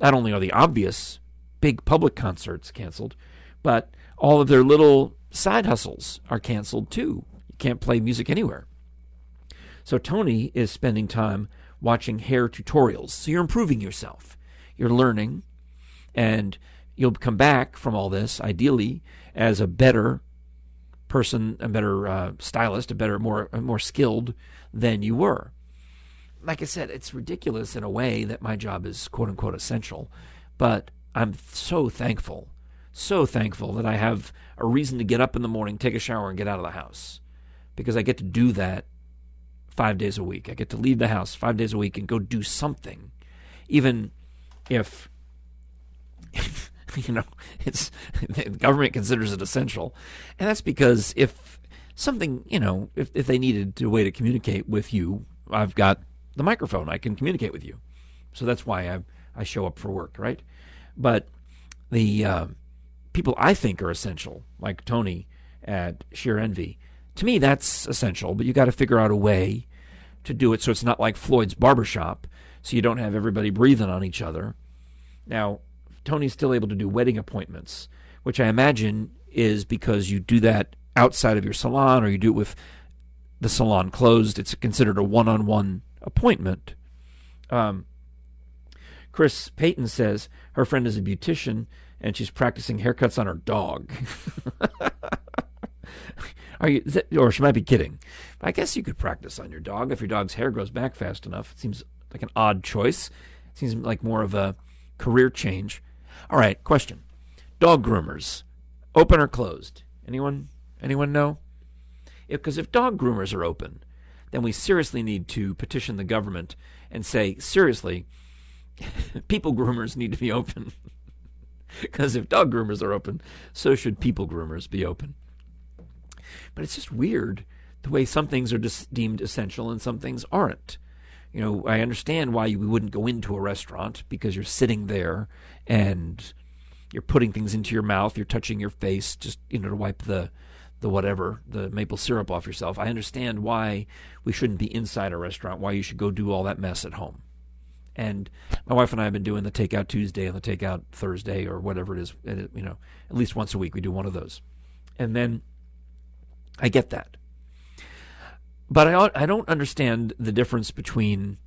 Not only are the obvious big public concerts canceled, but all of their little side hustles are canceled too. You can't play music anywhere. So Tony is spending time watching hair tutorials. So you're improving yourself. You're learning and you'll come back from all this ideally as a better person, a better uh, stylist, a better, more, more skilled than you were. Like I said, it's ridiculous in a way that my job is quote unquote essential, but I'm so thankful, so thankful that I have a reason to get up in the morning, take a shower, and get out of the house because I get to do that five days a week. I get to leave the house five days a week and go do something, even if you know, it's the government considers it essential, and that's because if something, you know, if if they needed a way to communicate with you, I've got the microphone. I can communicate with you, so that's why I I show up for work, right? But the uh, people I think are essential, like Tony at Sheer Envy, to me that's essential. But you got to figure out a way to do it so it's not like Floyd's barbershop, so you don't have everybody breathing on each other. Now, Tony's still able to do wedding appointments, which I imagine is because you do that outside of your salon or you do it with the salon closed. It's considered a one on one appointment. Um, Chris Payton says her friend is a beautician and she's practicing haircuts on her dog. Are you, that, or she might be kidding. I guess you could practice on your dog if your dog's hair grows back fast enough. It seems like an odd choice. It seems like more of a career change. All right, question. Dog groomers, open or closed? Anyone anyone know? Because if, if dog groomers are open, then we seriously need to petition the government and say, seriously, people groomers need to be open. Because if dog groomers are open, so should people groomers be open. But it's just weird the way some things are just deemed essential and some things aren't you know, I understand why you wouldn't go into a restaurant because you're sitting there and you're putting things into your mouth, you're touching your face just you know to wipe the the whatever, the maple syrup off yourself. I understand why we shouldn't be inside a restaurant, why you should go do all that mess at home. And my wife and I have been doing the takeout Tuesday and the takeout Thursday or whatever it is, you know, at least once a week we do one of those. And then I get that. But I I don't understand the difference between,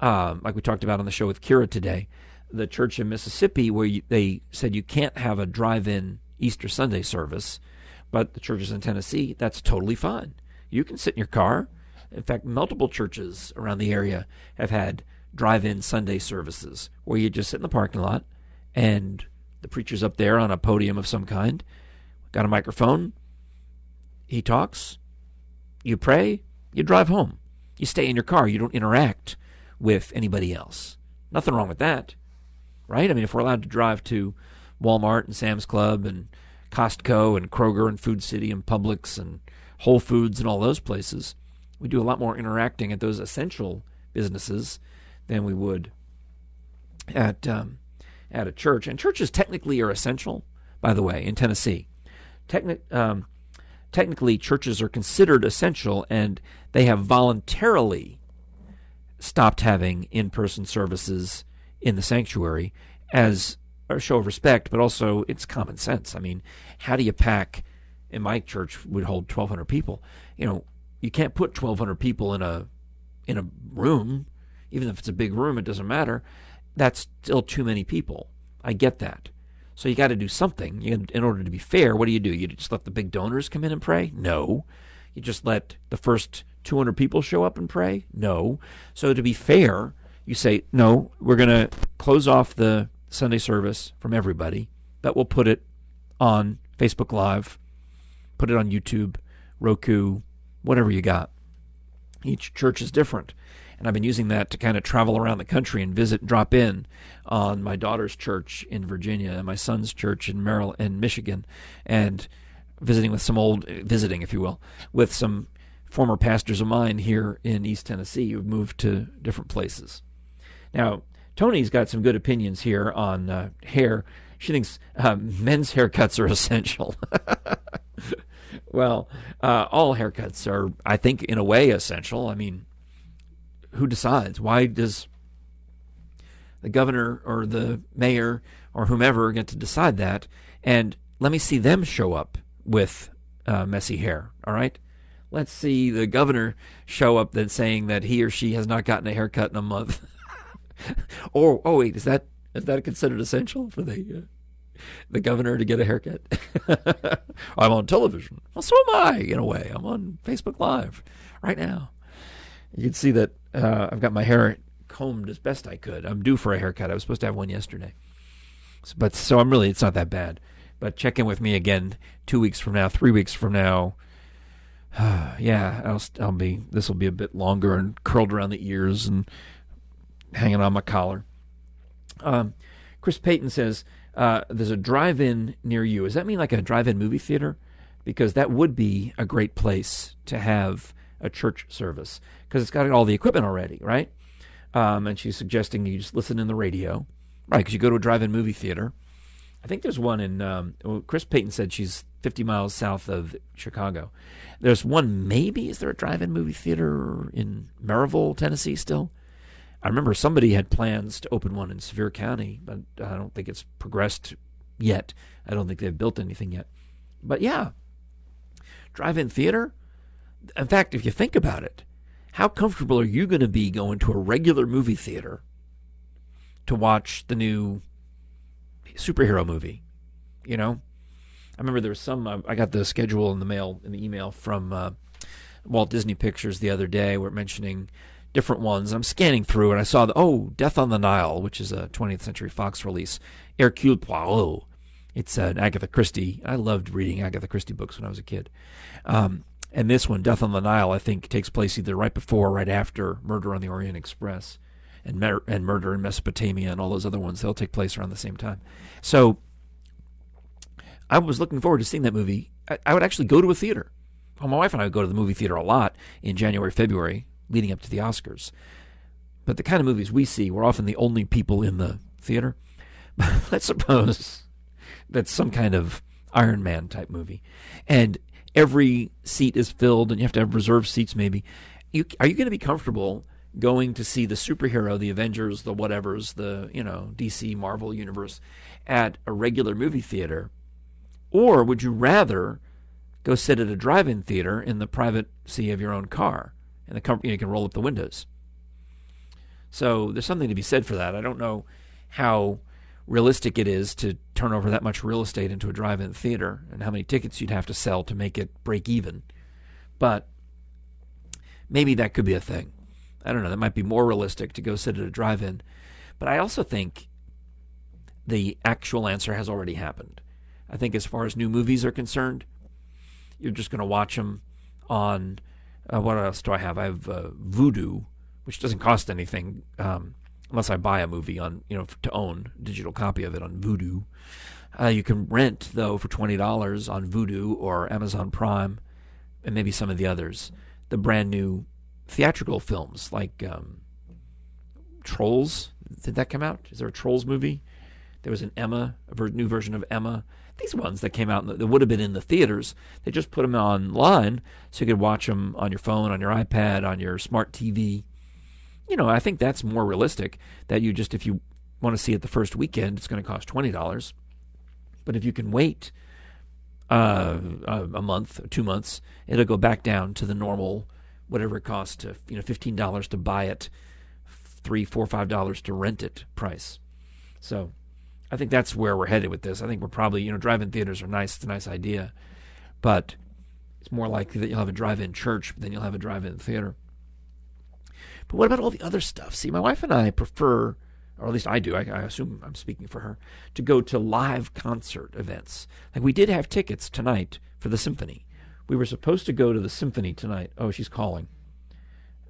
um, like we talked about on the show with Kira today, the church in Mississippi where you, they said you can't have a drive-in Easter Sunday service, but the churches in Tennessee that's totally fine. You can sit in your car. In fact, multiple churches around the area have had drive-in Sunday services where you just sit in the parking lot and the preacher's up there on a podium of some kind, got a microphone. He talks, you pray, you drive home. You stay in your car, you don't interact with anybody else. Nothing wrong with that, right? I mean, if we're allowed to drive to Walmart and Sam's Club and Costco and Kroger and Food City and Publix and Whole Foods and all those places, we do a lot more interacting at those essential businesses than we would at um, at a church. And churches technically are essential, by the way, in Tennessee. Um, technically churches are considered essential and they have voluntarily stopped having in person services in the sanctuary as a show of respect, but also it's common sense. I mean, how do you pack in my church would hold 1,200 people. You know, you can't put 1,200 people in a in a room, even if it's a big room. It doesn't matter. That's still too many people. I get that. So you got to do something. You, in order to be fair, what do you do? You just let the big donors come in and pray? No. You just let the first 200 people show up and pray? No. So to be fair, you say, no, we're going to close off the Sunday service from everybody, but we'll put it on Facebook Live, put it on YouTube, Roku, whatever you got. Each church is different. And I've been using that to kind of travel around the country and visit and drop in on my daughter's church in Virginia and my son's church in Maryland in Michigan and visiting with some old visiting if you will with some former pastors of mine here in East Tennessee who've moved to different places. Now, Tony's got some good opinions here on uh, hair. She thinks uh, men's haircuts are essential. well, uh, all haircuts are, I think, in a way essential. I mean, who decides? Why does the governor or the mayor or whomever get to decide that? And let me see them show up with uh, messy hair. All right. Let's see the governor show up then saying that he or she has not gotten a haircut in a month. or oh wait, is that is that considered essential for the uh, the governor to get a haircut? I'm on television. Well, so am I in a way. I'm on Facebook Live right now. You can see that uh, I've got my hair combed as best I could. I'm due for a haircut. I was supposed to have one yesterday, so, but so I'm really it's not that bad. But check in with me again two weeks from now, three weeks from now. yeah, I'll I'll be. This will be a bit longer and curled around the ears and hanging on my collar. Um, Chris Payton says uh, there's a drive-in near you. Does that mean like a drive-in movie theater? Because that would be a great place to have a church service because it's got all the equipment already, right? Um, and she's suggesting you just listen in the radio, right? Because you go to a drive-in movie theater. I think there's one in. Um, well, Chris Payton said she's 50 miles south of Chicago. There's one. Maybe is there a drive-in movie theater in Maryville, Tennessee? Still, I remember somebody had plans to open one in Sevier County, but I don't think it's progressed yet. I don't think they've built anything yet. But yeah, drive-in theater in fact, if you think about it, how comfortable are you going to be going to a regular movie theater to watch the new superhero movie? You know, I remember there was some. Uh, I got the schedule in the mail in the email from uh, Walt Disney Pictures the other day. We're mentioning different ones. I'm scanning through and I saw the oh, Death on the Nile, which is a 20th Century Fox release. Hercule Poirot. It's an Agatha Christie. I loved reading Agatha Christie books when I was a kid. Um, and this one, Death on the Nile, I think takes place either right before or right after Murder on the Orient Express and, Mer- and Murder in Mesopotamia and all those other ones. They'll take place around the same time. So I was looking forward to seeing that movie. I, I would actually go to a theater. Well, my wife and I would go to the movie theater a lot in January, February, leading up to the Oscars. But the kind of movies we see, we're often the only people in the theater. let's suppose that's some kind of Iron Man type movie. And every seat is filled and you have to have reserved seats maybe. You, are you going to be comfortable going to see the superhero, the Avengers, the whatevers, the, you know, DC Marvel universe at a regular movie theater? Or would you rather go sit at a drive-in theater in the seat of your own car and the company you can roll up the windows? So there's something to be said for that. I don't know how realistic it is to turn over that much real estate into a drive-in theater and how many tickets you'd have to sell to make it break even. But maybe that could be a thing. I don't know. That might be more realistic to go sit at a drive-in. But I also think the actual answer has already happened. I think as far as new movies are concerned, you're just going to watch them on uh, what else do I have? I have uh, Vudu, which doesn't cost anything. Um, unless I buy a movie on you know to own digital copy of it on Vudu. Uh, you can rent though for twenty dollars on Vudu or Amazon Prime, and maybe some of the others. The brand new theatrical films like um, Trolls. Did that come out? Is there a Trolls movie? There was an Emma, a new version of Emma. These ones that came out that would have been in the theaters, they just put them online so you could watch them on your phone, on your iPad, on your smart TV you know, I think that's more realistic that you just, if you want to see it the first weekend, it's going to cost $20. But if you can wait uh, a month, two months, it'll go back down to the normal, whatever it costs to, you know, fifteen dollars to buy it, three, four, five dollars to rent it price. So, I think that's where we're headed with this. I think we're probably, you know, drive-in theaters are nice. It's a nice idea, but it's more likely that you'll have a drive-in church than you'll have a drive-in theater. But what about all the other stuff? See, my wife and I prefer or at least I do, I, I, assume I'm speaking for her, to go to live concert events. Like we did have tickets tonight for the symphony. We were supposed to go to the symphony tonight. Oh, she's calling.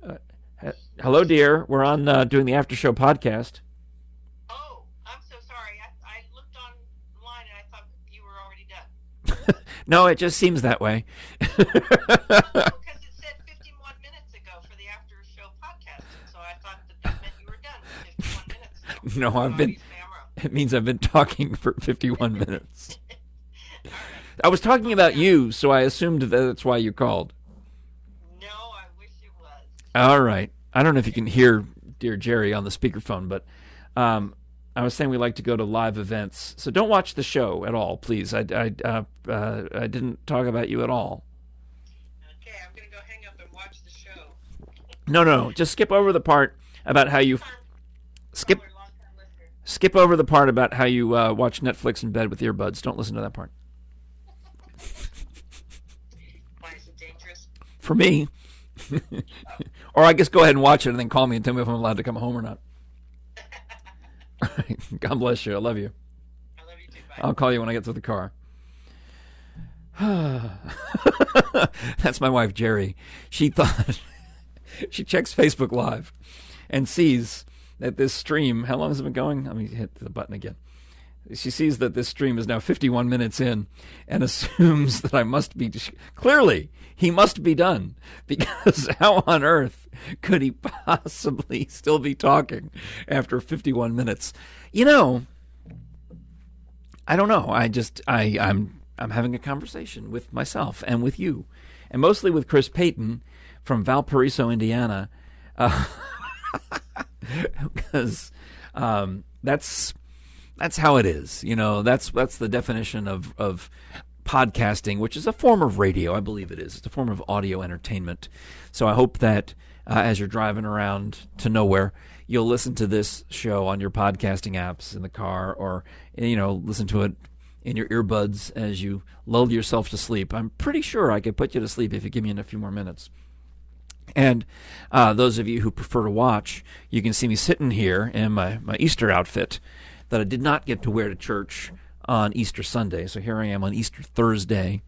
Uh, hello, dear. We're on uh, doing the after show podcast. Oh, I'm so sorry. I, I looked online and I thought you were already done. no, it just seems that way. no, I've been. It means I've been talking for 51 minutes. I was talking about you, so I assumed that that's why you called. No, I wish it was. All right. I don't know if you can hear dear Jerry on the speakerphone, but um, I was saying we like to go to live events. So don't watch the show at all, please. I, I, uh, uh, I didn't talk about you at all. Okay, I'm going to go hang up and watch the show. No, no. Just skip over the part about how you. Skip Skip over the part about how you uh, watch Netflix in bed with earbuds. Don't listen to that part. Why is it dangerous? For me. or I guess go ahead and watch it and then call me and tell me if I'm allowed to come home or not. God bless you. I love you. I love you too. Bye. I'll call you when I get to the car. That's my wife, Jerry. She thought she checks Facebook Live and sees that this stream, how long has it been going? Let me hit the button again. She sees that this stream is now 51 minutes in and assumes that I must be. Clearly, he must be done because how on earth could he possibly still be talking after 51 minutes? You know, I don't know. I just I I'm I'm having a conversation with myself and with you, and mostly with Chris Payton from Valparaiso, Indiana. Uh, because um, that's that's how it is. You know, that's that's the definition of of podcasting, which is a form of radio. I believe it is. It's a form of audio entertainment. So I hope that uh, as you're driving around to nowhere, you'll listen to this show on your podcasting apps in the car, or you know, listen to it in your earbuds as you lull yourself to sleep. I'm pretty sure I could put you to sleep if you give me in a few more minutes. And uh, those of you who prefer to watch, you can see me sitting here in my, my Easter outfit that I did not get to wear to church on Easter Sunday. So here I am on Easter Thursday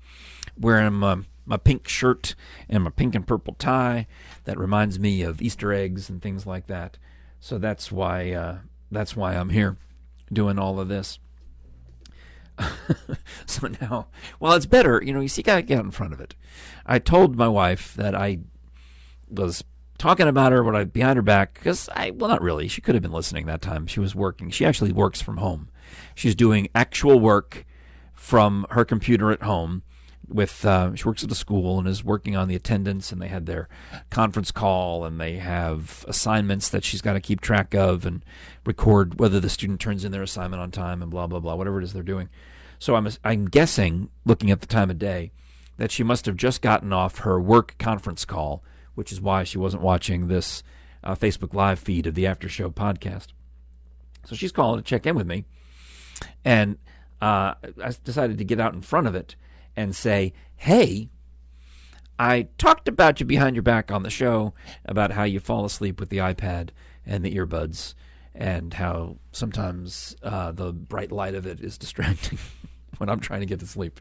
wearing my, my pink shirt and my pink and purple tie that reminds me of Easter eggs and things like that. So that's why uh, that's why I'm here doing all of this. so now, well, it's better, you know. You see, got to get in front of it. I told my wife that I was talking about her when I behind her back because I well not really. She could have been listening that time. She was working. She actually works from home. She's doing actual work from her computer at home with uh, she works at a school and is working on the attendance and they had their conference call and they have assignments that she's got to keep track of and record whether the student turns in their assignment on time and blah blah blah whatever it is they're doing. So I'm I'm guessing looking at the time of day that she must have just gotten off her work conference call which is why she wasn't watching this uh, Facebook Live feed of the After Show podcast. So she's calling to check in with me. And uh, I decided to get out in front of it and say, hey, I talked about you behind your back on the show about how you fall asleep with the iPad and the earbuds and how sometimes uh, the bright light of it is distracting when I'm trying to get to sleep.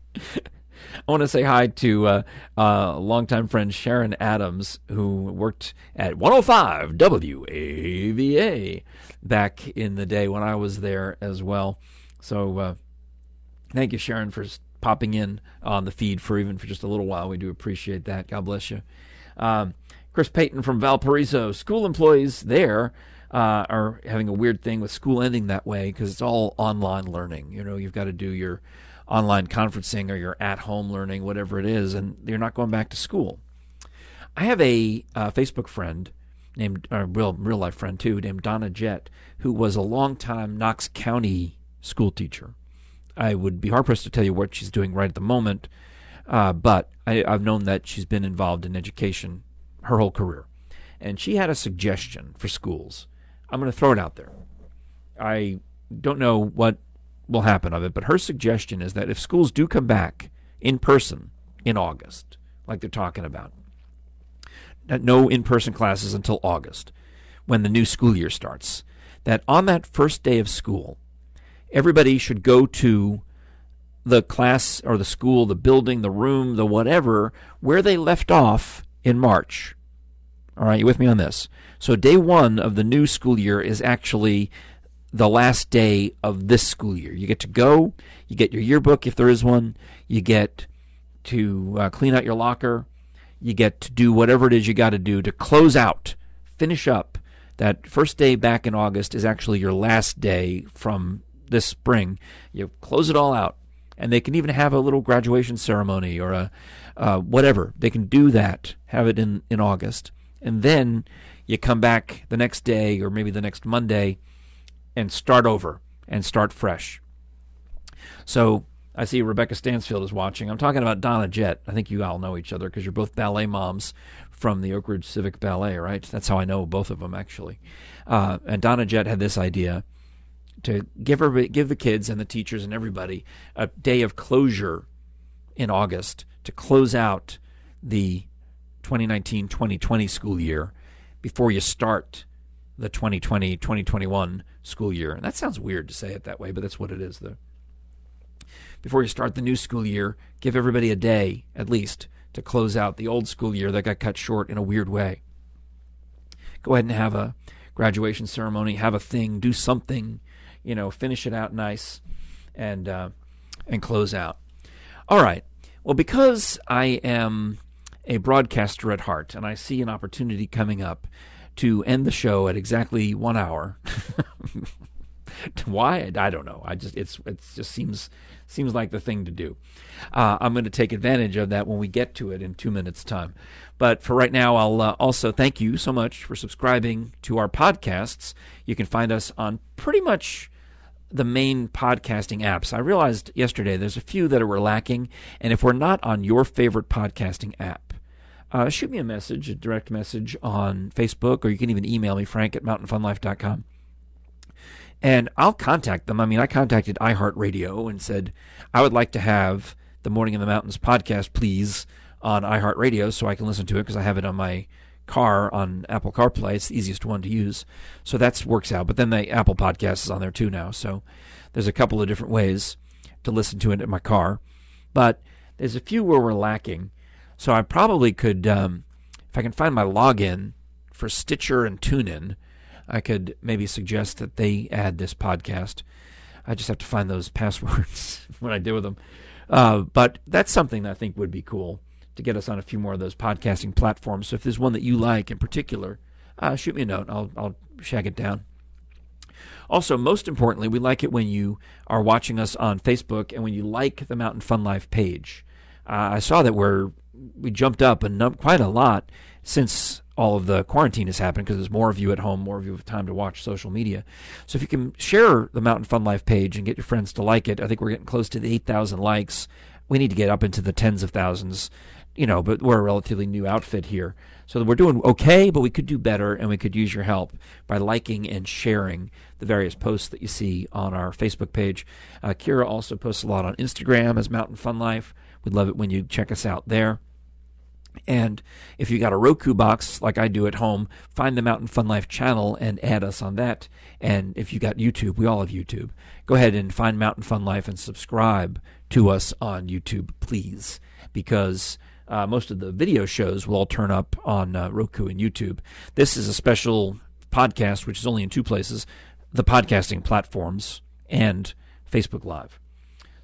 I want to say hi to uh, uh, longtime friend Sharon Adams, who worked at 105 WAVA back in the day when I was there as well. So uh, thank you, Sharon, for popping in on the feed for even for just a little while. We do appreciate that. God bless you. Um, Chris Payton from Valparaiso. School employees there uh, are having a weird thing with school ending that way because it's all online learning. You know, you've got to do your online conferencing or your at home learning, whatever it is, and you're not going back to school. I have a uh, Facebook friend named, a real real life friend too, named Donna Jett, who was a longtime Knox County school teacher. I would be hard pressed to tell you what she's doing right at the moment, uh, but I, I've known that she's been involved in education her whole career. And she had a suggestion for schools. I'm going to throw it out there. I don't know what will happen of it, but her suggestion is that if schools do come back in person in August, like they're talking about, no in person classes until August, when the new school year starts, that on that first day of school, everybody should go to the class or the school, the building, the room, the whatever, where they left off in March. All right, you with me on this? So, day one of the new school year is actually the last day of this school year. You get to go, you get your yearbook if there is one, you get to uh, clean out your locker, you get to do whatever it is you got to do to close out, finish up. That first day back in August is actually your last day from this spring. You close it all out, and they can even have a little graduation ceremony or a uh, whatever. They can do that, have it in in August, and then you come back the next day or maybe the next Monday and start over and start fresh. So I see Rebecca Stansfield is watching. I'm talking about Donna Jett. I think you all know each other because you're both ballet moms from the Oak Ridge Civic Ballet, right? That's how I know both of them actually. Uh, and Donna Jett had this idea to give her, give the kids and the teachers and everybody a day of closure in August to close out the 2019-2020 school year before you start the 2020-2021 school year. And that sounds weird to say it that way, but that's what it is though. Before you start the new school year, give everybody a day at least to close out the old school year that got cut short in a weird way. Go ahead and have a graduation ceremony, have a thing, do something you know, finish it out nice and uh, and close out. All right. Well, because I am a broadcaster at heart and I see an opportunity coming up to end the show at exactly one hour. Why? I don't know. I just it's it just seems seems like the thing to do. Uh, I'm going to take advantage of that when we get to it in two minutes' time. But for right now, I'll uh, also thank you so much for subscribing to our podcasts. You can find us on pretty much the main podcasting apps. I realized yesterday there's a few that are lacking, and if we're not on your favorite podcasting app, uh, shoot me a message, a direct message on Facebook, or you can even email me, frank at mountainfunlife.com. And I'll contact them. I mean, I contacted iHeartRadio and said, I would like to have the Morning in the Mountains podcast, please, on iHeartRadio so I can listen to it because I have it on my car on Apple CarPlay. It's the easiest one to use. So that works out. But then the Apple Podcast is on there too now. So there's a couple of different ways to listen to it in my car. But there's a few where we're lacking. So I probably could, um, if I can find my login for Stitcher and TuneIn, I could maybe suggest that they add this podcast. I just have to find those passwords when I deal with them. Uh, but that's something that I think would be cool to get us on a few more of those podcasting platforms. So if there's one that you like in particular, uh, shoot me a note. I'll, I'll shag it down. Also, most importantly, we like it when you are watching us on Facebook and when you like the Mountain Fun Life page. Uh, I saw that we're we jumped up a num- quite a lot since all of the quarantine has happened because there's more of you at home, more of you have time to watch social media. So if you can share the Mountain Fun Life page and get your friends to like it, I think we're getting close to the 8,000 likes. We need to get up into the tens of thousands you know, but we're a relatively new outfit here. So we're doing okay, but we could do better, and we could use your help by liking and sharing the various posts that you see on our Facebook page. Uh, Kira also posts a lot on Instagram as Mountain Fun Life. We'd love it when you check us out there. And if you got a Roku box like I do at home, find the Mountain Fun Life channel and add us on that. And if you got YouTube, we all have YouTube. Go ahead and find Mountain Fun Life and subscribe to us on YouTube, please, because uh, most of the video shows will all turn up on uh, Roku and YouTube. This is a special podcast, which is only in two places the podcasting platforms and Facebook Live.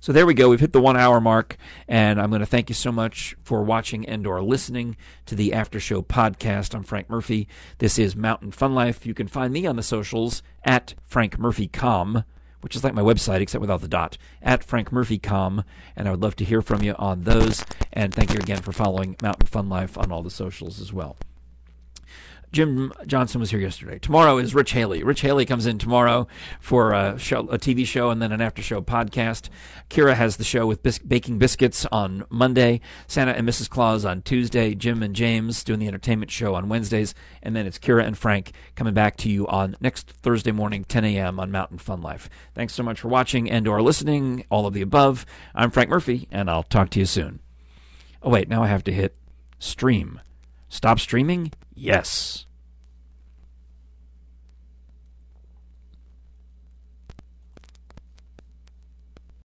So there we go. We've hit the one hour mark, and I'm going to thank you so much for watching and or listening to the After Show podcast. I'm Frank Murphy. This is Mountain Fun Life. You can find me on the socials at Frank Murphy Com which is like my website except without the dot, at Frank Murphy Com. And I would love to hear from you on those. And thank you again for following Mountain Fun Life on all the socials as well. Jim Johnson was here yesterday. Tomorrow is Rich Haley. Rich Haley comes in tomorrow for a, show, a TV show and then an after show podcast. Kira has the show with bis- baking biscuits on Monday. Santa and Mrs. Claus on Tuesday. Jim and James doing the entertainment show on Wednesdays, and then it's Kira and Frank coming back to you on next Thursday morning, 10 a.m. on Mountain Fun Life. Thanks so much for watching and/or listening. All of the above. I'm Frank Murphy, and I'll talk to you soon. Oh wait, now I have to hit stream. Stop streaming? Yes.